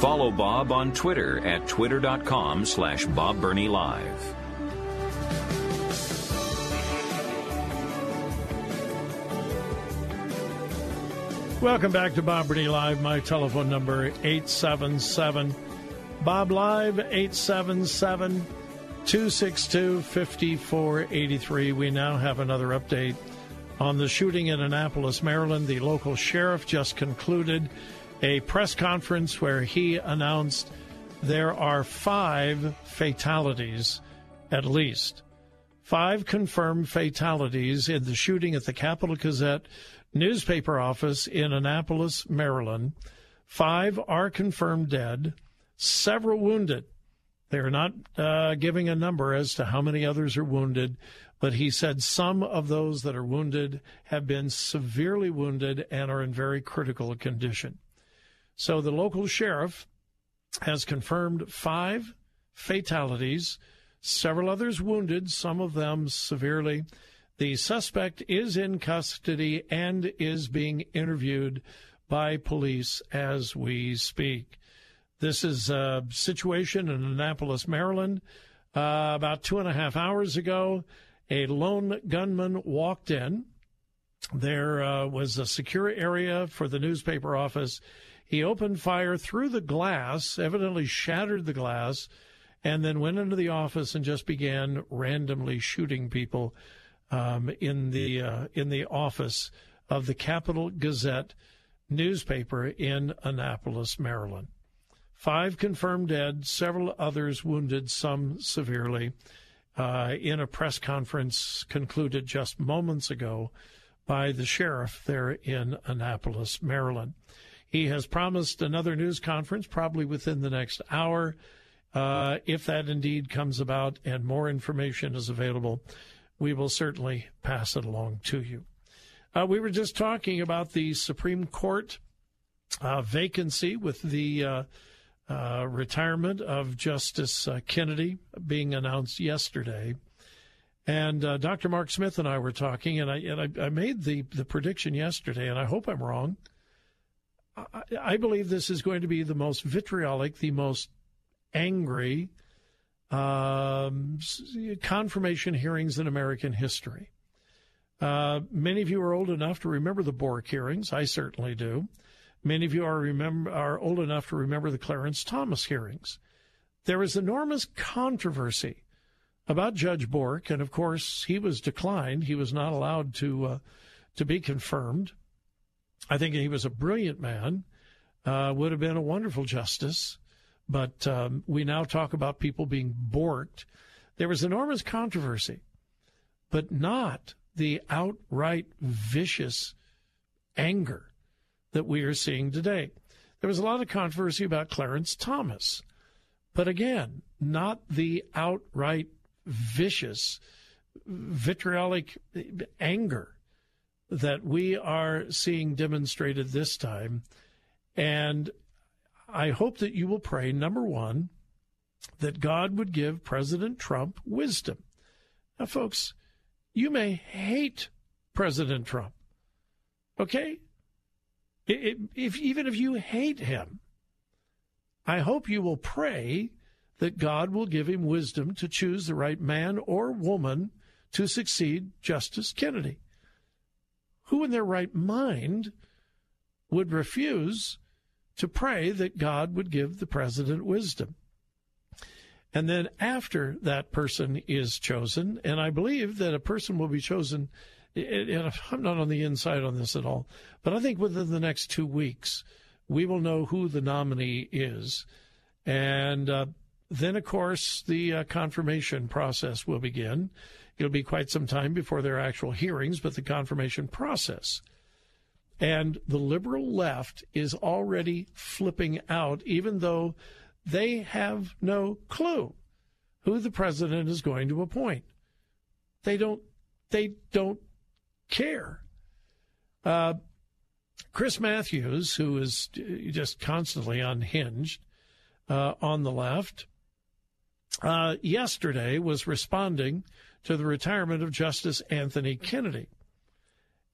S8: Follow Bob on Twitter at twitter.com slash Bob Burney Live.
S7: Welcome back to Bob Burney Live. My telephone number 877 Bob Live 877 262 5483. We now have another update on the shooting in Annapolis, Maryland. The local sheriff just concluded a press conference where he announced there are five fatalities at least. Five confirmed fatalities in the shooting at the Capital Gazette newspaper office in Annapolis, Maryland. Five are confirmed dead, several wounded. They're not uh, giving a number as to how many others are wounded, but he said some of those that are wounded have been severely wounded and are in very critical condition. So the local sheriff has confirmed five fatalities, several others wounded, some of them severely. The suspect is in custody and is being interviewed by police as we speak. This is a situation in Annapolis, Maryland. Uh, about two and a half hours ago, a lone gunman walked in. There uh, was a secure area for the newspaper office. He opened fire through the glass, evidently shattered the glass, and then went into the office and just began randomly shooting people um, in the uh, in the office of the Capital Gazette newspaper in Annapolis, Maryland. Five confirmed dead, several others wounded, some severely. Uh, in a press conference concluded just moments ago by the sheriff there in Annapolis, Maryland. He has promised another news conference probably within the next hour. Uh, if that indeed comes about and more information is available, we will certainly pass it along to you. Uh, we were just talking about the Supreme Court uh, vacancy with the uh, uh, retirement of Justice uh, Kennedy being announced yesterday. And Dr. Mark Smith and I were talking, and I, and I, I made the, the prediction yesterday, and I hope I'm wrong. I believe this is going to be the most vitriolic, the most angry um, confirmation hearings in American history. Uh, many of you are old enough to remember the Bork hearings. I certainly do. Many of you are remember are old enough to remember the Clarence Thomas hearings. There was enormous controversy about Judge Bork, and of course he was declined. He was not allowed to uh, to be confirmed. I think he was a brilliant man. Uh, would have been a wonderful justice, but um, we now talk about people being borked. There was enormous controversy, but not the outright vicious anger that we are seeing today. There was a lot of controversy about Clarence Thomas, but again, not the outright vicious, vitriolic anger that we are seeing demonstrated this time. And I hope that you will pray, number one, that God would give President Trump wisdom. Now, folks, you may hate President Trump. Okay? if, even if you hate him, I hope you will pray that God will give him wisdom to choose the right man or woman to succeed Justice Kennedy. Who in their right mind would refuse to pray that God would give the president wisdom? And then after that person is chosen, and I believe that a person will be chosen, and I'm not on the inside on this at all, but I think within the next two weeks, we will know who the nominee is. And uh, then, of course, the uh, confirmation process will begin. It'll be quite some time before there are actual hearings, but the confirmation process. And the liberal left is already flipping out, even though they have no clue who the president is going to appoint. They don't. They don't care. Uh, Chris Matthews, who is just constantly unhinged uh, on the left, uh, yesterday was responding to the retirement of Justice Anthony Kennedy.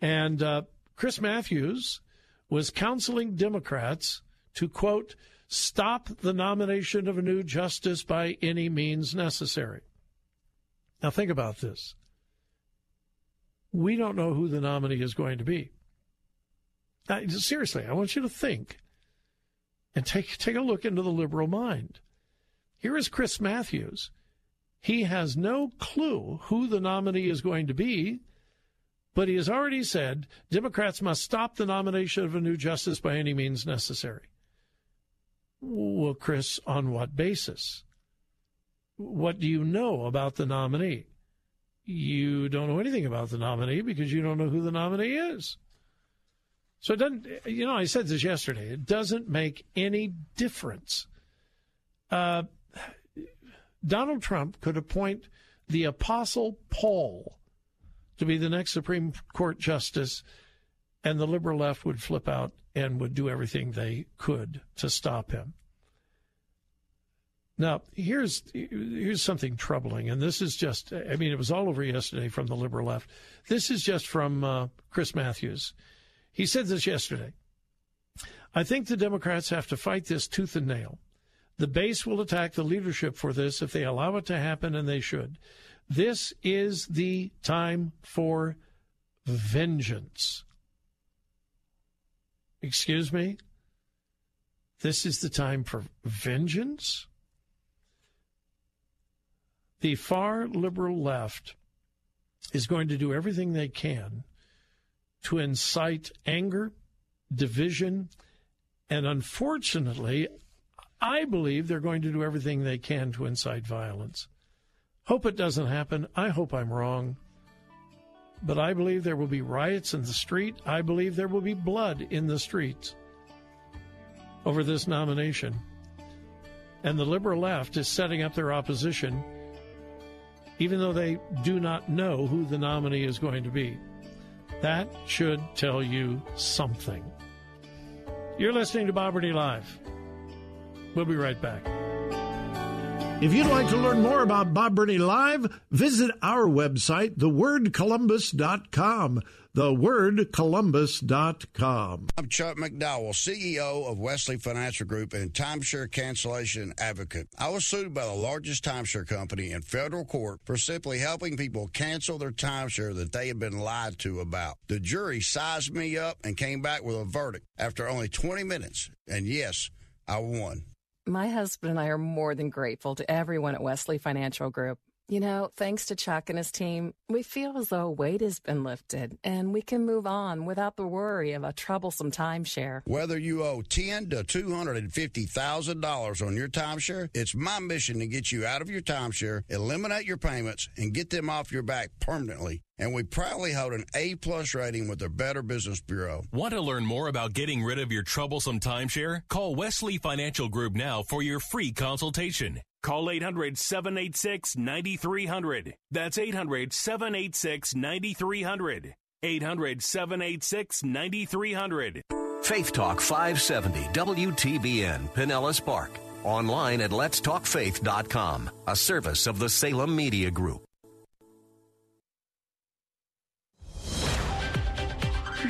S7: And uh, Chris Matthews was counseling Democrats to, quote, stop the nomination of a new justice by any means necessary. Now, think about this. We don't know who the nominee is going to be. Now, seriously, I want you to think and take, take a look into the liberal mind. Here is Chris Matthews. He has no clue who the nominee is going to be, but he has already said Democrats must stop the nomination of a new justice by any means necessary. Well, Chris, on what basis? What do you know about the nominee? You don't know anything about the nominee because you don't know who the nominee is. So it doesn't, you know, I said this yesterday, it doesn't make any difference. Uh, Donald Trump could appoint the Apostle Paul to be the next Supreme Court justice, and the liberal left would flip out and would do everything they could to stop him. Now, here's here's something troubling, and this is just I mean, it was all over yesterday from the liberal left. This is just from uh, Chris Matthews. He said this yesterday. I think the Democrats have to fight this tooth and nail. The base will attack the leadership for this if they allow it to happen, and they should. This is the time for vengeance. Excuse me? This is the time for vengeance? The far liberal left is going to do everything they can to incite anger, division, and unfortunately, I believe they're going to do everything they can to incite violence. Hope it doesn't happen. I hope I'm wrong. But I believe there will be riots in the street. I believe there will be blood in the streets over this nomination. And the liberal left is setting up their opposition, even though they do not know who the nominee is going to be. That should tell you something. You're listening to Bob Burney Live. We'll be right back. If you'd like to learn more about Bob Burney Live, visit our website, thewordcolumbus.com. Thewordcolumbus.com.
S35: I'm Chuck McDowell, CEO of Wesley Financial Group and timeshare cancellation advocate. I was sued by the largest timeshare company in federal court for simply helping people cancel their timeshare that they had been lied to about. The jury sized me up and came back with a verdict after only 20 minutes. And yes, I won.
S36: My husband and I are more than grateful to everyone at Wesley Financial Group. You know, thanks to Chuck and his team, we feel as though a weight has been lifted and we can move on without the worry of a troublesome timeshare.
S35: Whether you owe ten to two hundred and fifty thousand dollars on your timeshare, it's my mission to get you out of your timeshare, eliminate your payments, and get them off your back permanently. And we proudly hold an A plus rating with the Better Business Bureau.
S37: Want to learn more about getting rid of your troublesome timeshare? Call Wesley Financial Group now for your free consultation. Call 800 786 9300. That's 800 786 9300. 800 786 9300.
S17: Faith Talk 570 WTBN Pinellas Park. Online at letstalkfaith.com, a service of the Salem Media Group.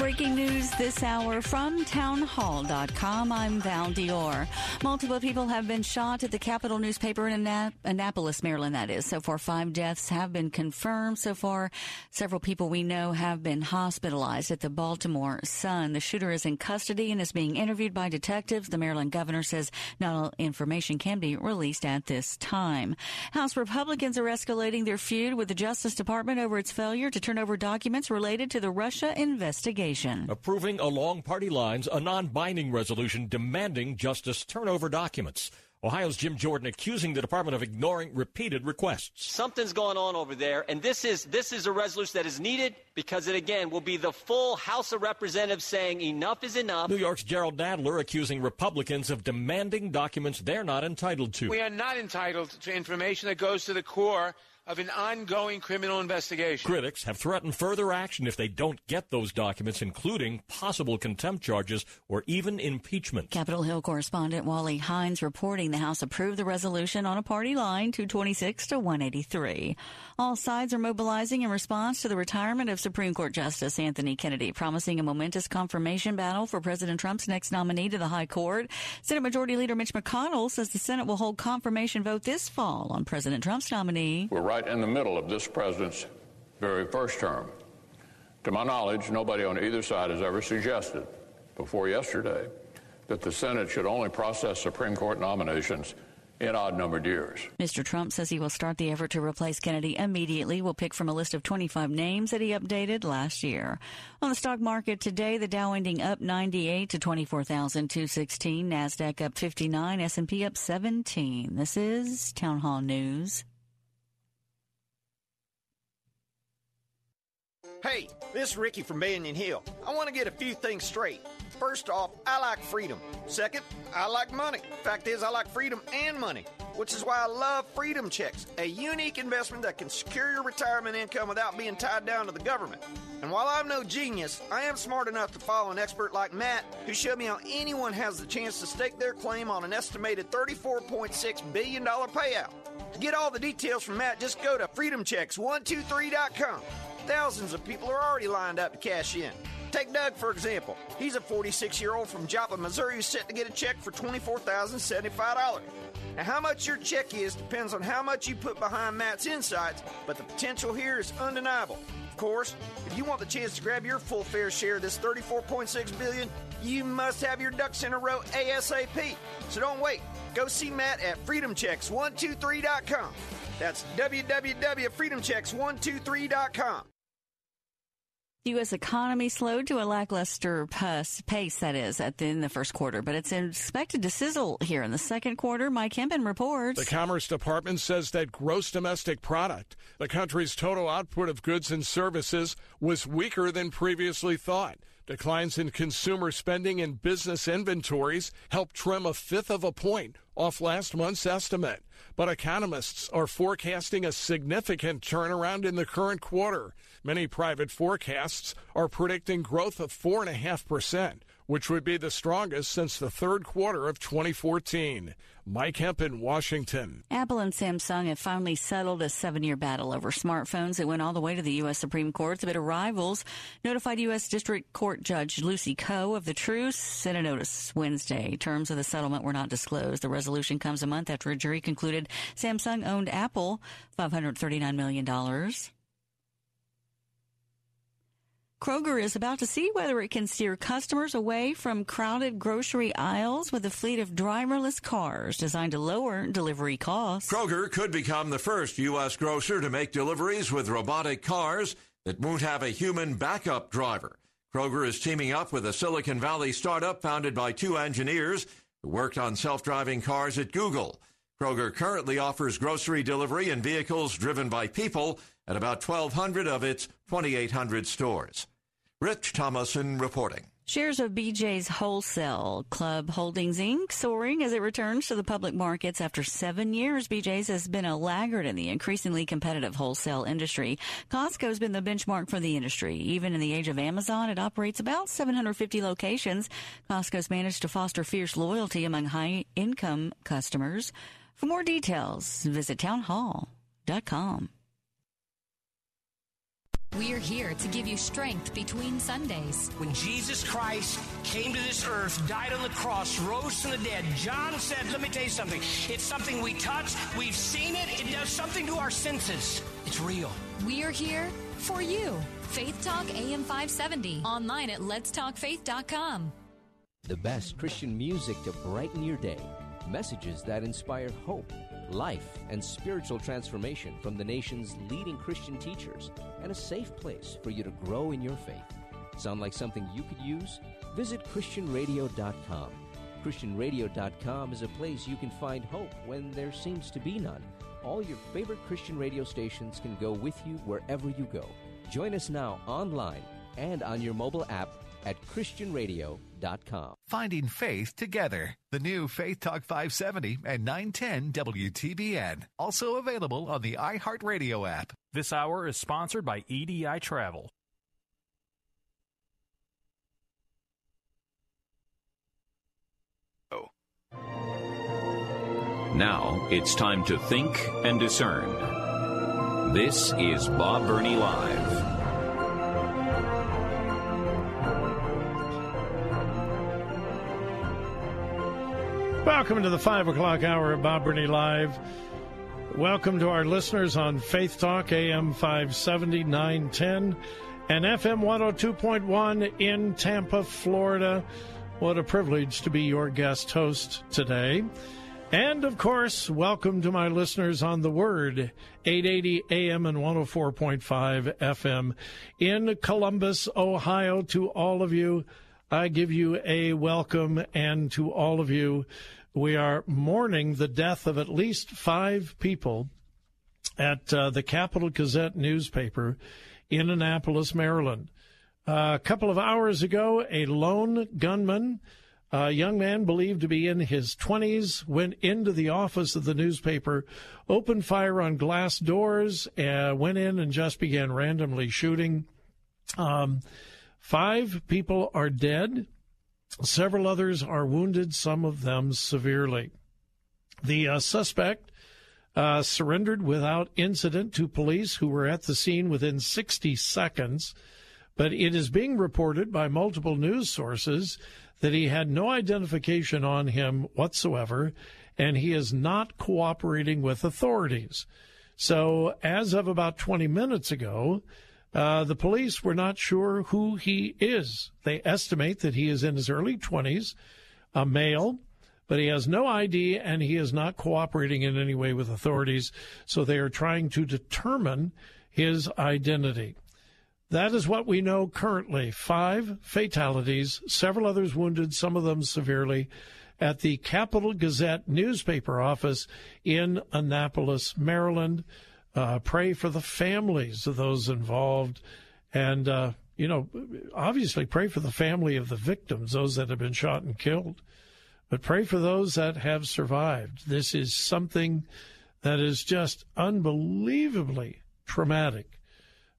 S38: Breaking news this hour from townhall.com. I'm Val Dior. Multiple people have been shot at the Capital newspaper in Annapolis, Maryland, that is. So far, five deaths have been confirmed. So far, several people we know have been hospitalized at the Baltimore Sun. The shooter is in custody and is being interviewed by detectives. The Maryland governor says not all information can be released at this time. House Republicans are escalating their feud with the Justice Department over its failure to turn over documents related to the Russia investigation.
S39: Approving along party lines a non binding resolution demanding justice turnover documents. Ohio's Jim Jordan accusing the department of ignoring repeated requests.
S40: Something's going on over there, and this is this is a resolution that is needed because it again will be the full House of Representatives saying enough is enough.
S39: New York's Jerrold Nadler accusing Republicans of demanding documents they're not entitled to.
S41: We are not entitled to information that goes to the core of an ongoing criminal investigation.
S39: Critics have threatened further action if they don't get those documents, including possible contempt charges or even impeachment.
S38: Capitol Hill correspondent Wally Hines reporting the House approved the resolution on a party line 226 to 183. All sides are mobilizing in response to the retirement of Supreme Court Justice Anthony Kennedy, promising a momentous confirmation battle for President Trump's next nominee to the High Court. Senate Majority Leader Mitch McConnell says the Senate will hold confirmation vote this fall on President Trump's nominee.
S42: We're right in the middle of this president's very first term. To my knowledge, nobody on either side has ever suggested before yesterday that the Senate should only process Supreme Court nominations in odd numbered years.
S38: Mr. Trump says he will start the effort to replace Kennedy immediately. We'll pick from a list of 25 names that he updated last year. On the stock market today, the Dow ending up 98 to 24,216, Nasdaq up 59, S&P up 17. This is Town Hall News.
S43: Hey, this is Ricky from Banyan Hill. I want to get a few things straight. First off, I like freedom. Second, I like money. Fact is, I like freedom and money, which is why I love Freedom Checks, a unique investment that can secure your retirement income without being tied down to the government. And while I'm no genius, I am smart enough to follow an expert like Matt, who showed me how anyone has the chance to stake their claim on an estimated $34.6 billion payout. To get all the details from Matt, just go to freedomchecks123.com. Thousands of people are already lined up to cash in. Take Doug, for example. He's a 46 year old from Joplin, Missouri who's set to get a check for $24,075. Now, how much your check is depends on how much you put behind Matt's insights, but the potential here is undeniable. Of course, if you want the chance to grab your full fair share of this 34.6 billion, you must have your ducks in a row ASAP. So don't wait. Go see Matt at freedomchecks123.com. That's www.freedomchecks123.com.
S38: The U.S. economy slowed to a lackluster pace, that is, at the, in the first quarter, but it's expected to sizzle here in the second quarter. Mike Hempen reports.
S44: The Commerce Department says that gross domestic product, the country's total output of goods and services, was weaker than previously thought. Declines in consumer spending and business inventories helped trim a fifth of a point off last month's estimate. But economists are forecasting a significant turnaround in the current quarter. Many private forecasts are predicting growth of 4.5%, which would be the strongest since the third quarter of 2014. Mike Hempen Washington.
S38: Apple and Samsung have finally settled a seven year battle over smartphones that went all the way to the U.S. Supreme Court. The bit of rivals notified U.S. District Court Judge Lucy Koh of the truce sent a notice Wednesday. Terms of the settlement were not disclosed. The resolution comes a month after a jury concluded Samsung owned Apple $539 million. Kroger is about to see whether it can steer customers away from crowded grocery aisles with a fleet of driverless cars designed to lower delivery costs.
S45: Kroger could become the first U.S. grocer to make deliveries with robotic cars that won't have a human backup driver. Kroger is teaming up with a Silicon Valley startup founded by two engineers who worked on self driving cars at Google. Kroger currently offers grocery delivery in vehicles driven by people at about 1,200 of its 2,800 stores. Rich Thomason reporting.
S38: Shares of BJ's Wholesale Club Holdings Inc. soaring as it returns to the public markets after seven years. BJ's has been a laggard in the increasingly competitive wholesale industry. Costco's been the benchmark for the industry. Even in the age of Amazon, it operates about 750 locations. Costco's managed to foster fierce loyalty among high income customers. For more details, visit townhall.com.
S46: We're here to give you strength between Sundays.
S47: When Jesus Christ came to this earth, died on the cross, rose from the dead, John said, Let me tell you something. It's something we touch, we've seen it, it does something to our senses. It's real.
S46: We're here for you. Faith Talk AM 570. Online at letstalkfaith.com.
S48: The best Christian music to brighten your day. Messages that inspire hope life, and spiritual transformation from the nation's leading Christian teachers, and a safe place for you to grow in your faith. Sound like something you could use? Visit ChristianRadio.com. ChristianRadio.com is a place you can find hope when there seems to be none. All your favorite Christian radio stations can go with you wherever you go. Join us now online and on your mobile app at ChristianRadio.com.
S49: Finding faith together. The new Faith Talk 570 and 910 WTBN. Also available on the iHeartRadio app.
S50: This hour is sponsored by EDI Travel. Oh.
S8: Now it's time to think and discern. This is Bob Burney Live.
S7: Welcome to the 5 o'clock hour of Bob Burney Live. Welcome to our listeners on Faith Talk, AM 570, 910, and FM 102.1 in Tampa, Florida. What a privilege to be your guest host today. And of course, welcome to my listeners on the Word, 880 AM and 104.5 FM in Columbus, Ohio. To all of you, I give you a welcome, and to all of you, we are mourning the death of at least five people at uh, the Capital Gazette newspaper in Annapolis, Maryland. Uh, a couple of hours ago, a lone gunman, a young man believed to be in his 20s, went into the office of the newspaper, opened fire on glass doors, uh, went in and just began randomly shooting. Um, Five people are dead. Several others are wounded, some of them severely. The uh, suspect uh, surrendered without incident to police who were at the scene within 60 seconds, but it is being reported by multiple news sources that he had no identification on him whatsoever, and he is not cooperating with authorities. So, as of about 20 minutes ago, uh, the police were not sure who he is. They estimate that he is in his early 20s, a male, but he has no ID and he is not cooperating in any way with authorities. So they are trying to determine his identity. That is what we know currently. Five fatalities, several others wounded, some of them severely, at the Capital Gazette newspaper office in Annapolis, Maryland. Uh, pray for the families of those involved. And, uh, you know, obviously pray for the family of the victims, those that have been shot and killed. But pray for those that have survived. This is something that is just unbelievably traumatic.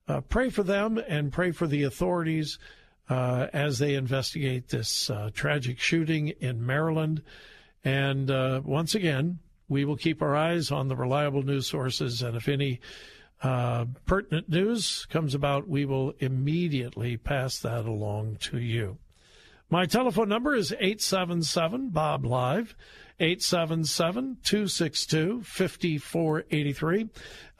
S7: Uh, pray for them and pray for the authorities uh, as they investigate this uh, tragic shooting in Maryland. And uh, once again, we will keep our eyes on the reliable news sources, and if any uh, pertinent news comes about, we will immediately pass that along to you. My telephone number is 877 Bob Live. 877 262 5483.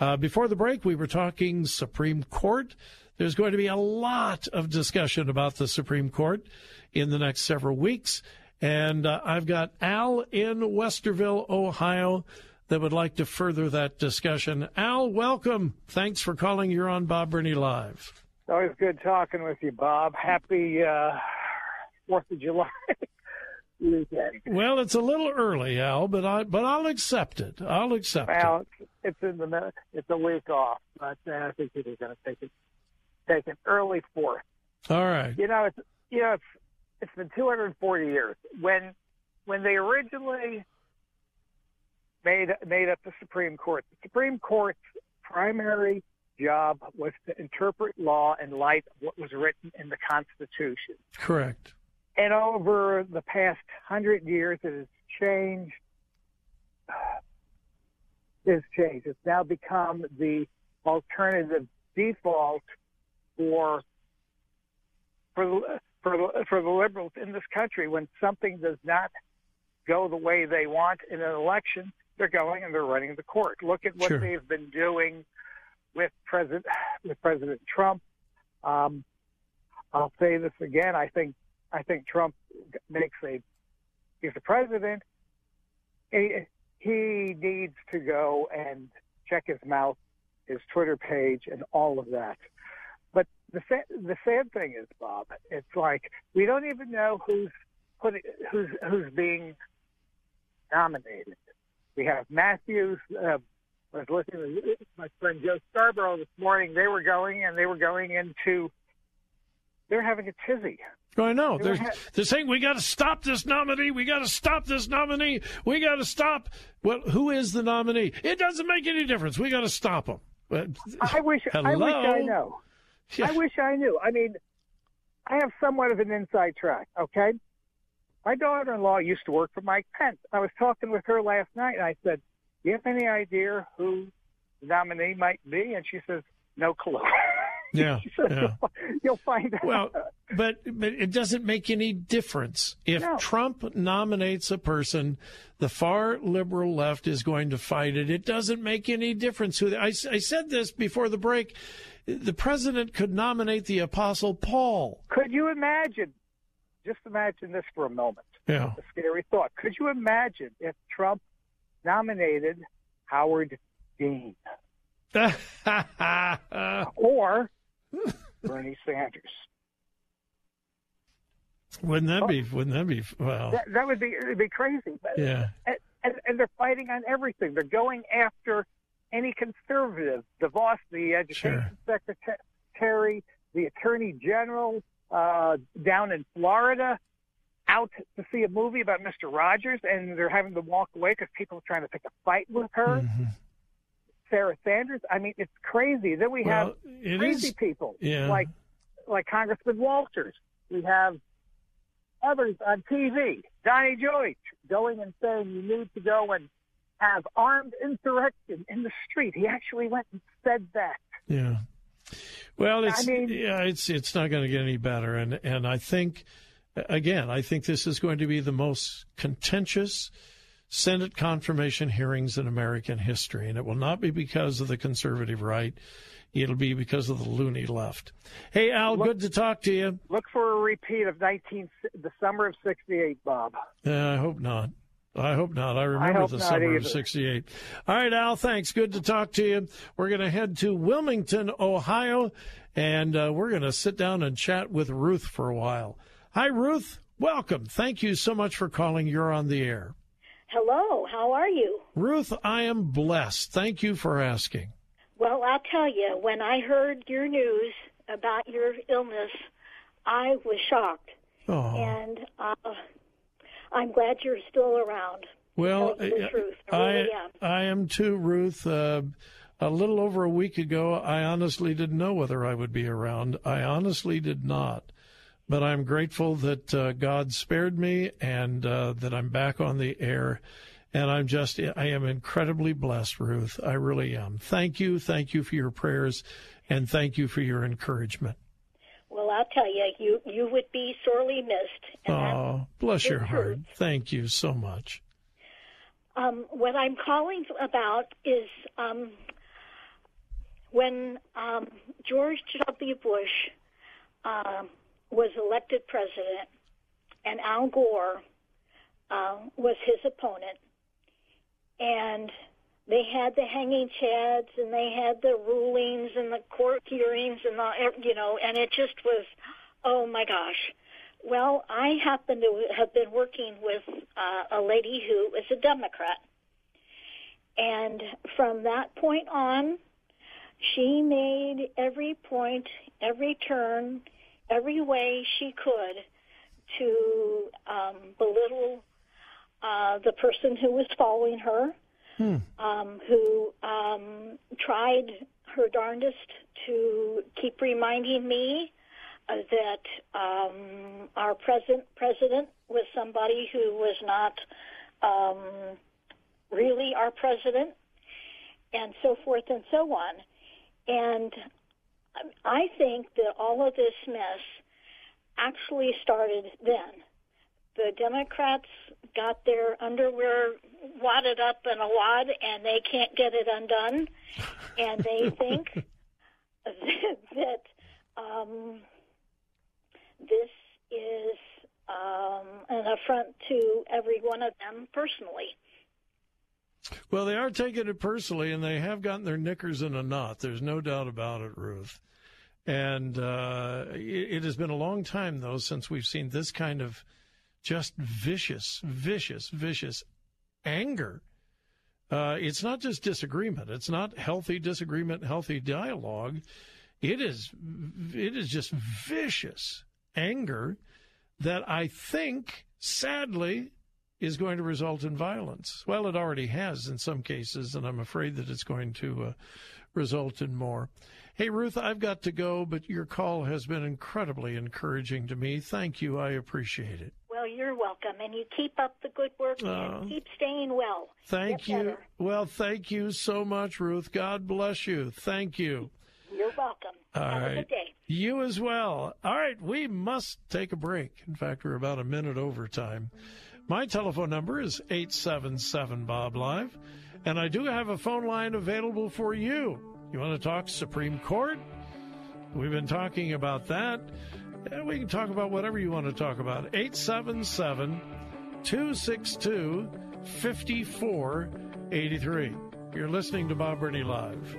S7: Uh, before the break, we were talking Supreme Court. There's going to be a lot of discussion about the Supreme Court in the next several weeks. And uh, I've got Al in Westerville, Ohio, that would like to further that discussion. Al, welcome. Thanks for calling. You're on Bob Burney Live.
S51: Always good talking with you, Bob. Happy uh, Fourth of July.
S7: well, it's a little early, Al, but I but I'll accept it. I'll accept
S51: well,
S7: it.
S51: It's, it's in the it's a week off, but uh, I think people are going to take it take an early fourth.
S7: All right.
S51: You know, it's you know it's it's been 240 years when when they originally made made up the Supreme Court. The Supreme Court's primary job was to interpret law in light of what was written in the Constitution.
S7: Correct.
S51: And over the past hundred years, it has changed. It has changed. It's now become the alternative default for for for the, for the liberals in this country. When something does not go the way they want in an election, they're going and they're running the court. Look at what
S7: Sure.
S51: they've been doing with President with President Trump. Um, I'll say this again. I think I think Trump makes a he's the president. He, he needs to go and check his mouth, his Twitter page, and all of that. The sad, the sad thing is, Bob, it's like we don't even know who's putting who's who's being nominated. We have Matthews. Uh, I was listening to my friend Joe Scarborough this morning. They were going and they were going into. They're having a tizzy.
S7: Oh, I know.
S51: They
S7: They're,
S51: ha-
S7: they're saying we got to stop this nominee. We got to stop this nominee. We got to stop. Well, who is the nominee? It doesn't make any difference. We got to stop him.
S51: I wish I wish I
S7: Hello?
S51: know. I wish I knew. I mean, I have somewhat of an inside track. Okay, my daughter-in-law used to work for Mike Pence. I was talking with her last night, and I said, "Do you have any idea who the nominee might be?" And she says, "No clue."
S7: Yeah,
S51: She said,
S7: yeah.
S51: "You'll- You'll find out.
S7: Well, but but it doesn't make any difference if
S51: No.
S7: Trump nominates a person. The far liberal left is going to fight it. It doesn't make any difference who. I, I said this before the break. The president could nominate the Apostle Paul.
S51: Could you imagine? Just imagine this for a moment.
S7: Yeah.
S51: A scary thought. Could you imagine if Trump nominated Howard Dean or Bernie Sanders?
S7: Wouldn't that be? Oh. Wouldn't that be? Well,
S51: That, that would be it'd be crazy. But,
S7: Yeah.
S51: And, and, and they're fighting on everything. They're going after any conservative. DeVos, the education secretary, the attorney general uh, down in Florida, out to see a movie about Mr. Rogers, and they're having to walk away because people are trying to pick a fight with her.
S7: Mm-hmm.
S51: Sarah Sanders. I mean, it's crazy. Then we
S7: Well,
S51: have crazy
S7: is-
S51: people
S7: yeah.
S51: like like Congressman Walters. We have others on TV. Donnie Joyce going and saying you need to go and have armed insurrection in the street. He actually went and said that.
S7: Yeah. Well, it's
S51: I mean-
S7: yeah, it's it's not going to get any better, and and I think again, I think this is going to be the most contentious Senate confirmation hearings in American history, and it will not be because of the conservative right. It'll be because of the loony left. Hey, Al, good to talk to you.
S51: Look for a repeat of 19 the summer of 68, Bob.
S7: Uh, I hope not. I hope not. I remember
S51: hope
S7: the
S51: not
S7: summer of 68. All right, Al, thanks. Good to talk to you. We're going to head to Wilmington, Ohio, and uh, we're going to sit down and chat with Ruth for a while. Hi, Ruth. Welcome. Thank you so much for calling. You're on the air.
S52: Hello, how are you?
S7: Ruth, I am blessed. Thank you for asking.
S52: Well, I'll tell you, when I heard your news about your illness, I was shocked.
S7: Oh.
S52: And uh, I'm glad you're still around.
S7: Well,
S52: Tell you the truth. I
S7: I,
S52: really am.
S7: I am too, Ruth. Uh, a little over a week ago, I honestly didn't know whether I would be around. I honestly did not. but I'm grateful that uh, God spared me and uh, that I'm back on the air. And I'm just, I am incredibly blessed, Ruth. I really am. Thank you. Thank you for your prayers and thank you for your encouragement.
S52: Well, I'll tell you, you, you would be sorely missed.
S7: Oh, bless your heart. Thank you so much.
S52: Um, what I'm calling about is um, when um, George W. Bush uh, was elected president and Al Gore uh, was his opponent, and they had the hanging chads and they had the rulings and the court hearings and the you know, and it just was, oh my gosh. Well, I happen to have been working with uh, a lady who is a Democrat. And from that point on, she made every point, every turn, every way she could to um, belittle uh, the person who was following her,
S7: hmm.
S52: um, who um, tried her darndest to keep reminding me uh, that um, our present president was somebody who was not um, really our president, and so forth and so on. And I think that all of this mess actually started then. The Democrats got their underwear wadded up in a wad and they can't get it undone. And they think that, that um, this is um, an affront to every one of them personally.
S7: Well, they are taking it personally, and they have gotten their knickers in a knot. There's no doubt about it, Ruth. And uh, it, it has been a long time, though, since we've seen this kind of just vicious, vicious, vicious anger. Uh, it's not just disagreement. It's not healthy disagreement, healthy dialogue. It is, it is just vicious anger that I think, sadly, is going to result in violence. Well, it already has in some cases, and I'm afraid that it's going to uh, result in more. Hey, Ruth, I've got to go, but your call has been incredibly encouraging to me. Thank you. I appreciate it.
S52: You're welcome, and you keep up the good work and keep staying well.
S7: Thank
S52: Get
S7: you.
S52: Better.
S7: Well, thank you so much, Ruth. God bless you. Thank you.
S52: You're welcome.
S7: All
S52: Have
S7: right.
S52: a good day.
S7: You as well. All right, we must take a break. In fact, we're about a minute over time. My telephone number is 877 Bob Live, and I do have a phone line available for you. You want to talk Supreme Court? We've been talking about that. And we can talk about whatever you want to talk about. 877 262 5483. You're listening to Bob Burney Live.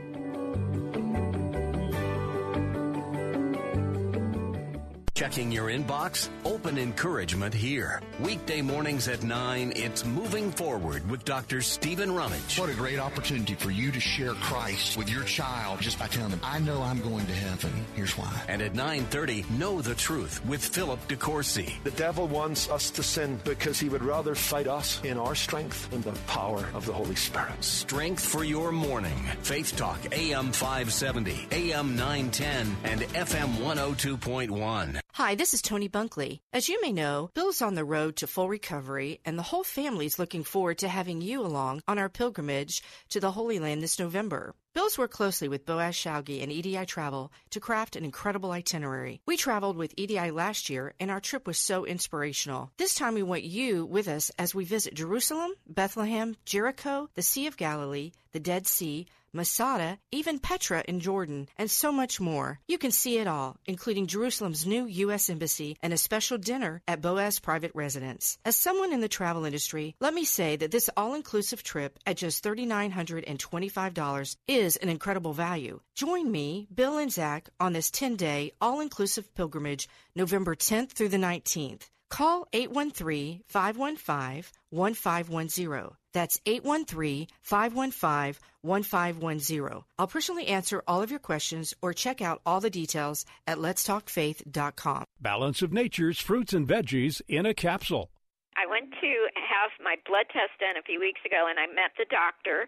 S17: Checking your inbox? Open encouragement here. Weekday mornings at 9, it's Moving Forward with Dr. Stephen Rummage.
S2: What a great opportunity for you to share Christ with your child just by telling them, I know I'm going to heaven. Here's why.
S17: And at 9.30, Know the Truth with Philip DeCourcy.
S53: The devil wants us to sin because he would rather fight us in our strength than the power of the Holy Spirit.
S17: Strength for your morning. Faith Talk AM 570, AM 910, and FM 102.1.
S10: Hi, this is Tony Bunkley. As you may know, Bill's on the road to full recovery, and the whole family's looking forward to having you along on our pilgrimage to the Holy Land this November. Bill's worked closely with Boaz Shalgi and EDI Travel to craft an incredible itinerary. We traveled with EDI last year, and our trip was so inspirational. This time we want you with us as we visit Jerusalem, Bethlehem, Jericho, the Sea of Galilee, the Dead Sea, Masada, even Petra in Jordan, and so much more. You can see it all, including Jerusalem's new U.S. Embassy and a special dinner at Boaz Private Residence. As someone in the travel industry, let me say that this all-inclusive trip at just $3,925 is an incredible value. Join me, Bill and Zach, on this 10-day all-inclusive pilgrimage November 10th through the 19th. Call 813-515-1510. That's 813-515-1510. I'll personally answer all of your questions or check out all the details at letstalkfaith.com.
S11: Balance of Nature's fruits and veggies in a capsule.
S54: I went to have my blood test done a few weeks ago and I met the doctor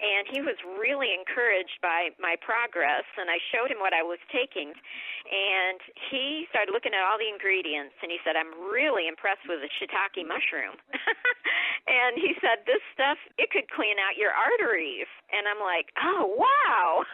S54: and he was really encouraged by my progress and I showed him what I was taking. And he started looking at all the ingredients and he said I'm really impressed with the shiitake mushroom. And he said this stuff it could clean out your arteries. And I'm like oh wow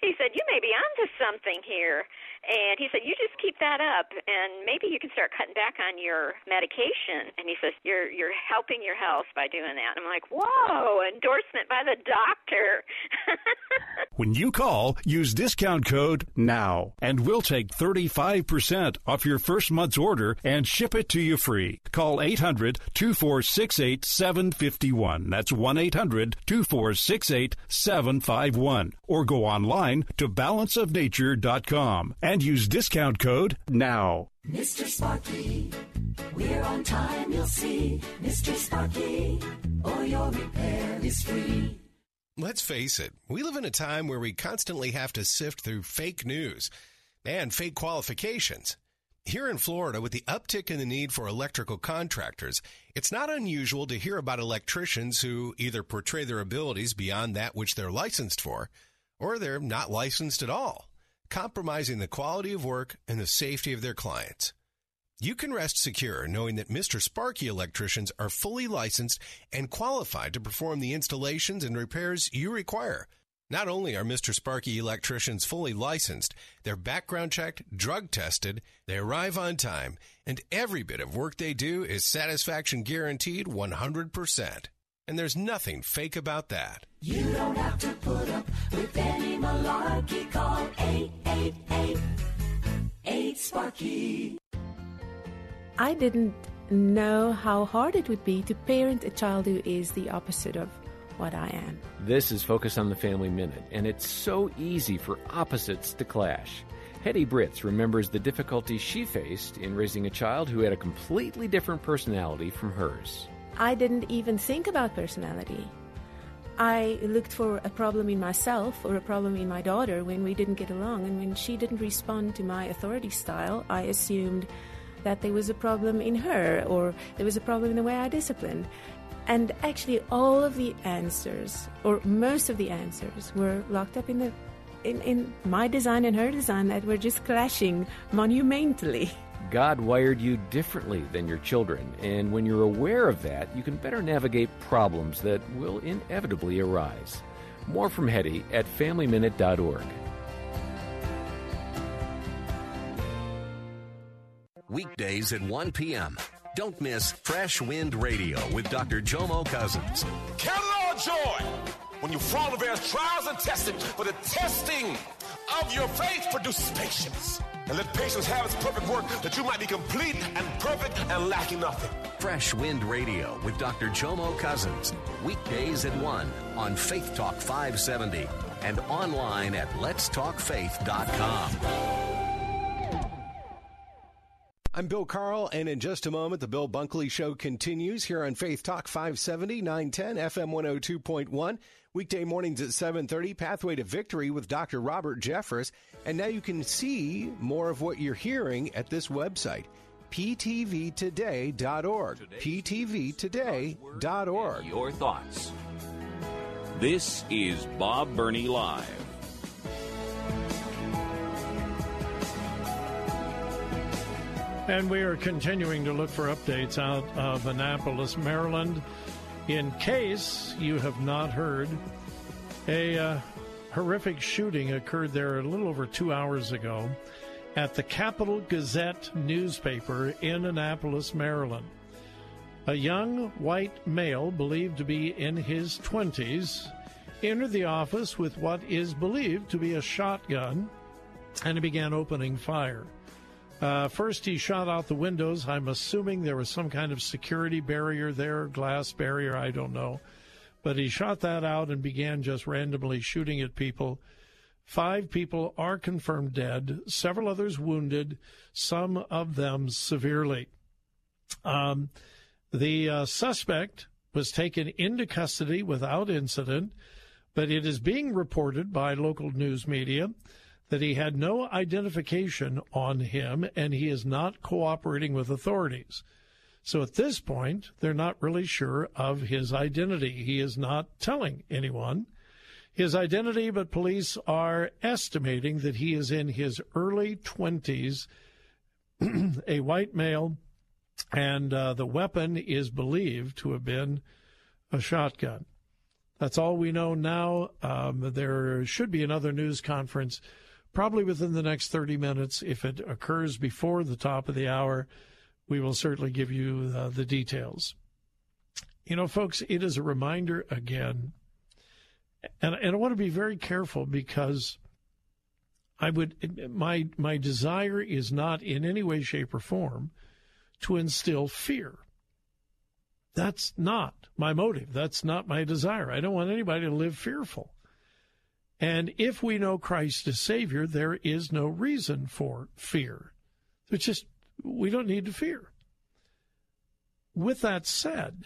S54: he said, You may be onto something here. And he said, You just keep that up and maybe you can start cutting back on your medication. And he says, You're you're helping your health by doing that. And I'm like, Whoa, endorsement by the doctor.
S11: when you call, use discount code NOW and we'll take 35% off your first month's order and ship it to you free. Call 800 2468 751. That's 1 800 2468 751. Or go online to balanceofnature.com and use discount code NOW.
S55: Mr. Sparky, we're on time, you'll see. Mr. Sparky, or your repair is free.
S14: Let's face it, we live in a time where we constantly have to sift through fake news and fake qualifications. Here in Florida, with the uptick in the need for electrical contractors, it's not unusual to hear about electricians who either portray their abilities beyond that which they're licensed for, or they're not licensed at all, compromising the quality of work and the safety of their clients. You can rest secure knowing that Mr. Sparky electricians are fully licensed and qualified to perform the installations and repairs you require not only are Mr. Sparky electricians fully licensed, they're background checked, drug tested, they arrive on time, and every bit of work they do is satisfaction guaranteed 100%. And there's nothing fake about that.
S55: You don't have to put up with any malarkey. Call 888 8 Sparky.
S29: I didn't know how hard it would be to parent a child who is the opposite of what I am.
S30: This is Focus on the Family Minute, and it's so easy for opposites to clash. Hettie Brittz remembers the difficulties she faced in raising a child who had a completely different personality from hers.
S29: I didn't even think about personality. I looked for a problem in myself or a problem in my daughter when we didn't get along, and when she didn't respond to my authority style, I assumed that there was a problem in her or there was a problem in the way I disciplined. And actually, all of the answers, or most of the answers, were locked up in the in, in my design and her design that were just clashing monumentally.
S30: God wired you differently than your children, and when you're aware of that, you can better navigate problems that will inevitably arise. More from Hettie at FamilyMinute.org.
S17: Weekdays at 1 p.m. Don't miss Fresh Wind Radio with Dr. Jomo Cousins.
S2: Count it all joy when you fall into various trials and testing, for the testing of your faith produces patience. And let patience have its perfect work that you might be complete and perfect and lacking nothing.
S17: Fresh Wind Radio with Dr. Jomo Cousins. Weekdays at 1 on Faith Talk 570 and online at letstalkfaith.com.
S14: I'm Bill Carl, and in just a moment, the Bill Bunkley Show continues here on Faith Talk 570, 910, FM 102.1. Weekday mornings at 7.30, Pathway to Victory with Dr. Robert Jeffress. And now you can see more of what you're hearing at this website, ptvtoday.org. ptvtoday.org.
S8: Your thoughts. This is Bob Burney Live.
S7: And we are continuing to look for updates out of Annapolis, Maryland. In case you have not heard, a uh, horrific shooting occurred there a little over two hours ago at the Capital Gazette newspaper in Annapolis, Maryland. A young white male, believed to be in his 20s, entered the office with what is believed to be a shotgun and he began opening fire. Uh, first, he shot out the windows. I'm assuming there was some kind of security barrier there, glass barrier, I don't know. But he shot that out and began just randomly shooting at people. Five people are confirmed dead, several others wounded, some of them severely. Um, the uh, suspect was taken into custody without incident, but it is being reported by local news media that he had no identification on him and he is not cooperating with authorities. So at this point, they're not really sure of his identity. He is not telling anyone. his identity, but police are estimating that he is in his early 20s, a white male, and uh, the weapon is believed to have been a shotgun. That's all we know now. Um, there should be another news conference probably within the next 30 minutes. If it occurs before the top of the hour, we will certainly give you uh, the details. You know, folks, it is a reminder again and and I want to be very careful because I would my my desire is not in any way, shape, or form to instill fear. That's not my motive. That's not my desire. I don't want anybody to live fearful. And if we know Christ as Savior, there is no reason for fear. It's just, we don't need to fear. With that said,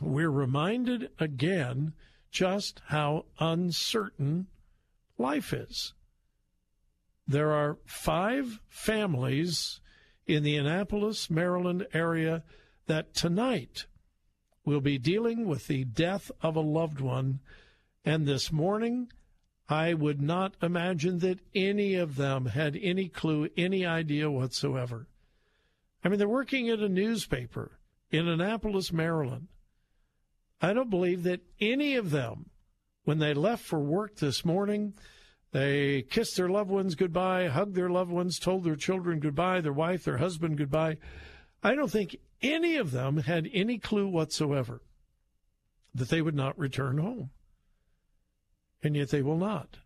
S7: we're reminded again just how uncertain life is. There are five families in the Annapolis, Maryland area that tonight will be dealing with the death of a loved one. And this morning, I would not imagine that any of them had any clue, any idea whatsoever. I mean, they're working at a newspaper in Annapolis, Maryland. I don't believe that any of them, when they left for work this morning, they kissed their loved ones goodbye, hugged their loved ones, told their children goodbye, their wife, their husband goodbye. I don't think any of them had any clue whatsoever that they would not return home. And yet they will not.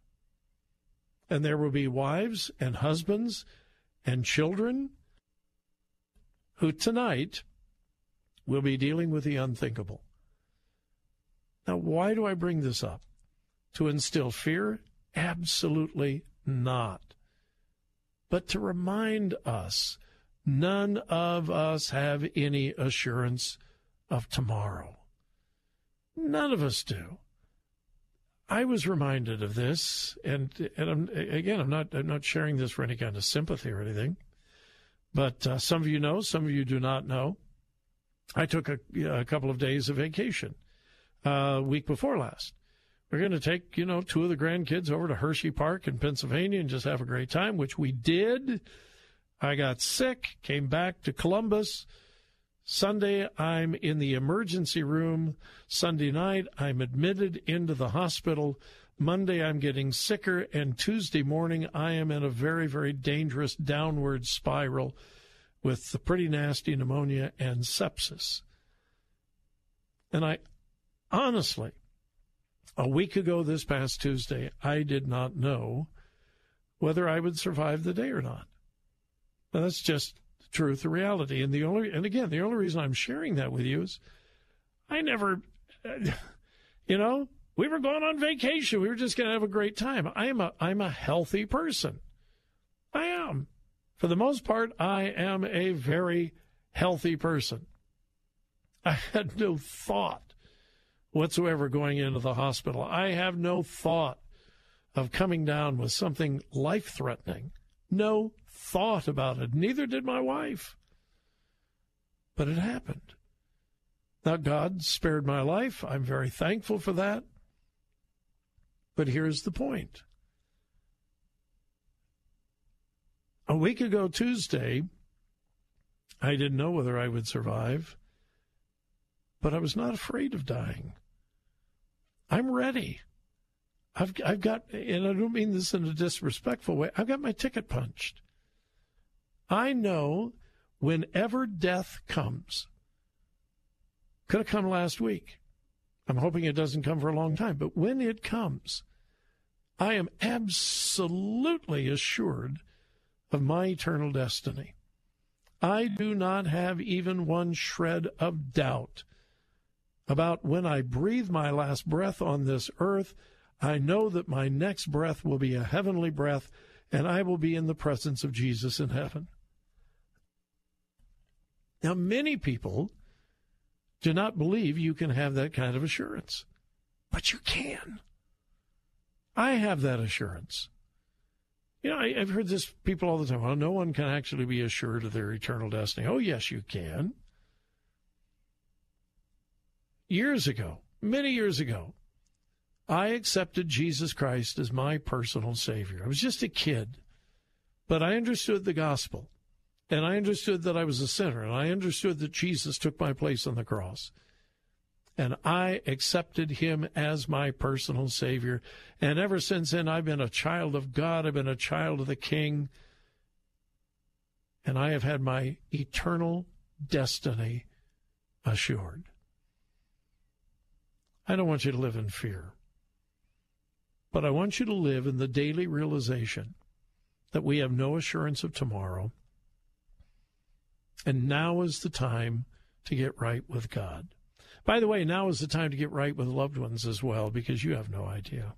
S7: And there will be wives and husbands and children who tonight will be dealing with the unthinkable. Now, why do I bring this up? To instill fear? Absolutely not. But to remind us none of us have any assurance of tomorrow. None of us do. I was reminded of this, and and I'm, again, I'm not I'm not sharing this for any kind of sympathy or anything, but uh, some of you know, some of you do not know. I took a, a couple of days of vacation uh, week before last. We're going to take, you know, two of the grandkids over to Hershey Park in Pennsylvania and just have a great time, which we did. I got sick, came back to Columbus. Sunday, I'm in the emergency room. Sunday night, I'm admitted into the hospital. Monday, I'm getting sicker. And Tuesday morning, I am in a very, very dangerous downward spiral with the pretty nasty pneumonia and sepsis. And I, honestly, a week ago this past Tuesday, I did not know whether I would survive the day or not. Now, that's just truth, the reality. And the only, and again, the only reason I'm sharing that with you is I never, you know, we were going on vacation. We were just going to have a great time. I'm a, I'm a healthy person. I am. For the most part, I am a very healthy person. I had no thought whatsoever going into the hospital. I have no thought of coming down with something life threatening. No thought about it. Neither did my wife. But it happened. Now, God spared my life. I'm very thankful for that. But here's the point. A week ago, Tuesday, I didn't know whether I would survive, but I was not afraid of dying. I'm ready. I've I've got, and I don't mean this in a disrespectful way. I've got my ticket punched. I know whenever death comes, could have come last week. I'm hoping it doesn't come for a long time, but when it comes, I am absolutely assured of my eternal destiny. I do not have even one shred of doubt about when I breathe my last breath on this earth, I know that my next breath will be a heavenly breath and I will be in the presence of Jesus in heaven. Now, many people do not believe you can have that kind of assurance, but you can. I have that assurance. You know, I, have heard this people all the time. Well, no one can actually be assured of their eternal destiny. Oh, yes, you can. years ago, many years ago, I accepted Jesus Christ as my personal Savior. I was just a kid, but I understood the gospel. And I understood that I was a sinner, and I understood that Jesus took my place on the cross. And I accepted him as my personal Savior. And ever since then, I've been a child of God. I've been a child of the King. And I have had my eternal destiny assured. I don't want you to live in fear, but I want you to live in the daily realization that we have no assurance of tomorrow and now is the time to get right with God. By the way, now is the time to get right with loved ones as well, because you have no idea.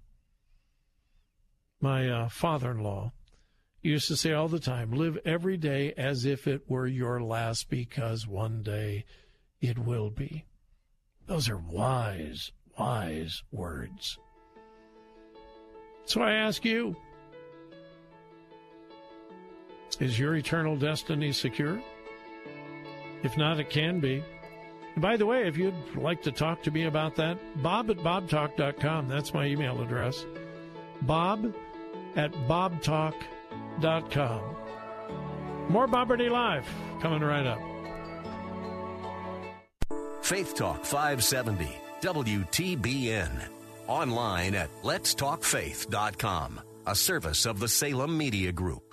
S7: My uh, father in law used to say all the time live every day as if it were your last, because one day it will be. Those are wise, wise words. So I ask you is your eternal destiny secure? If not, it can be. By the way, if you'd like to talk to me about that, bob at bobtalk.com. That's my email address. Bob at bobtalk.com. More Bob Burney Live coming right up.
S17: Faith Talk 570, WTBN. Online at letstalkfaith.com, a service of the Salem Media Group.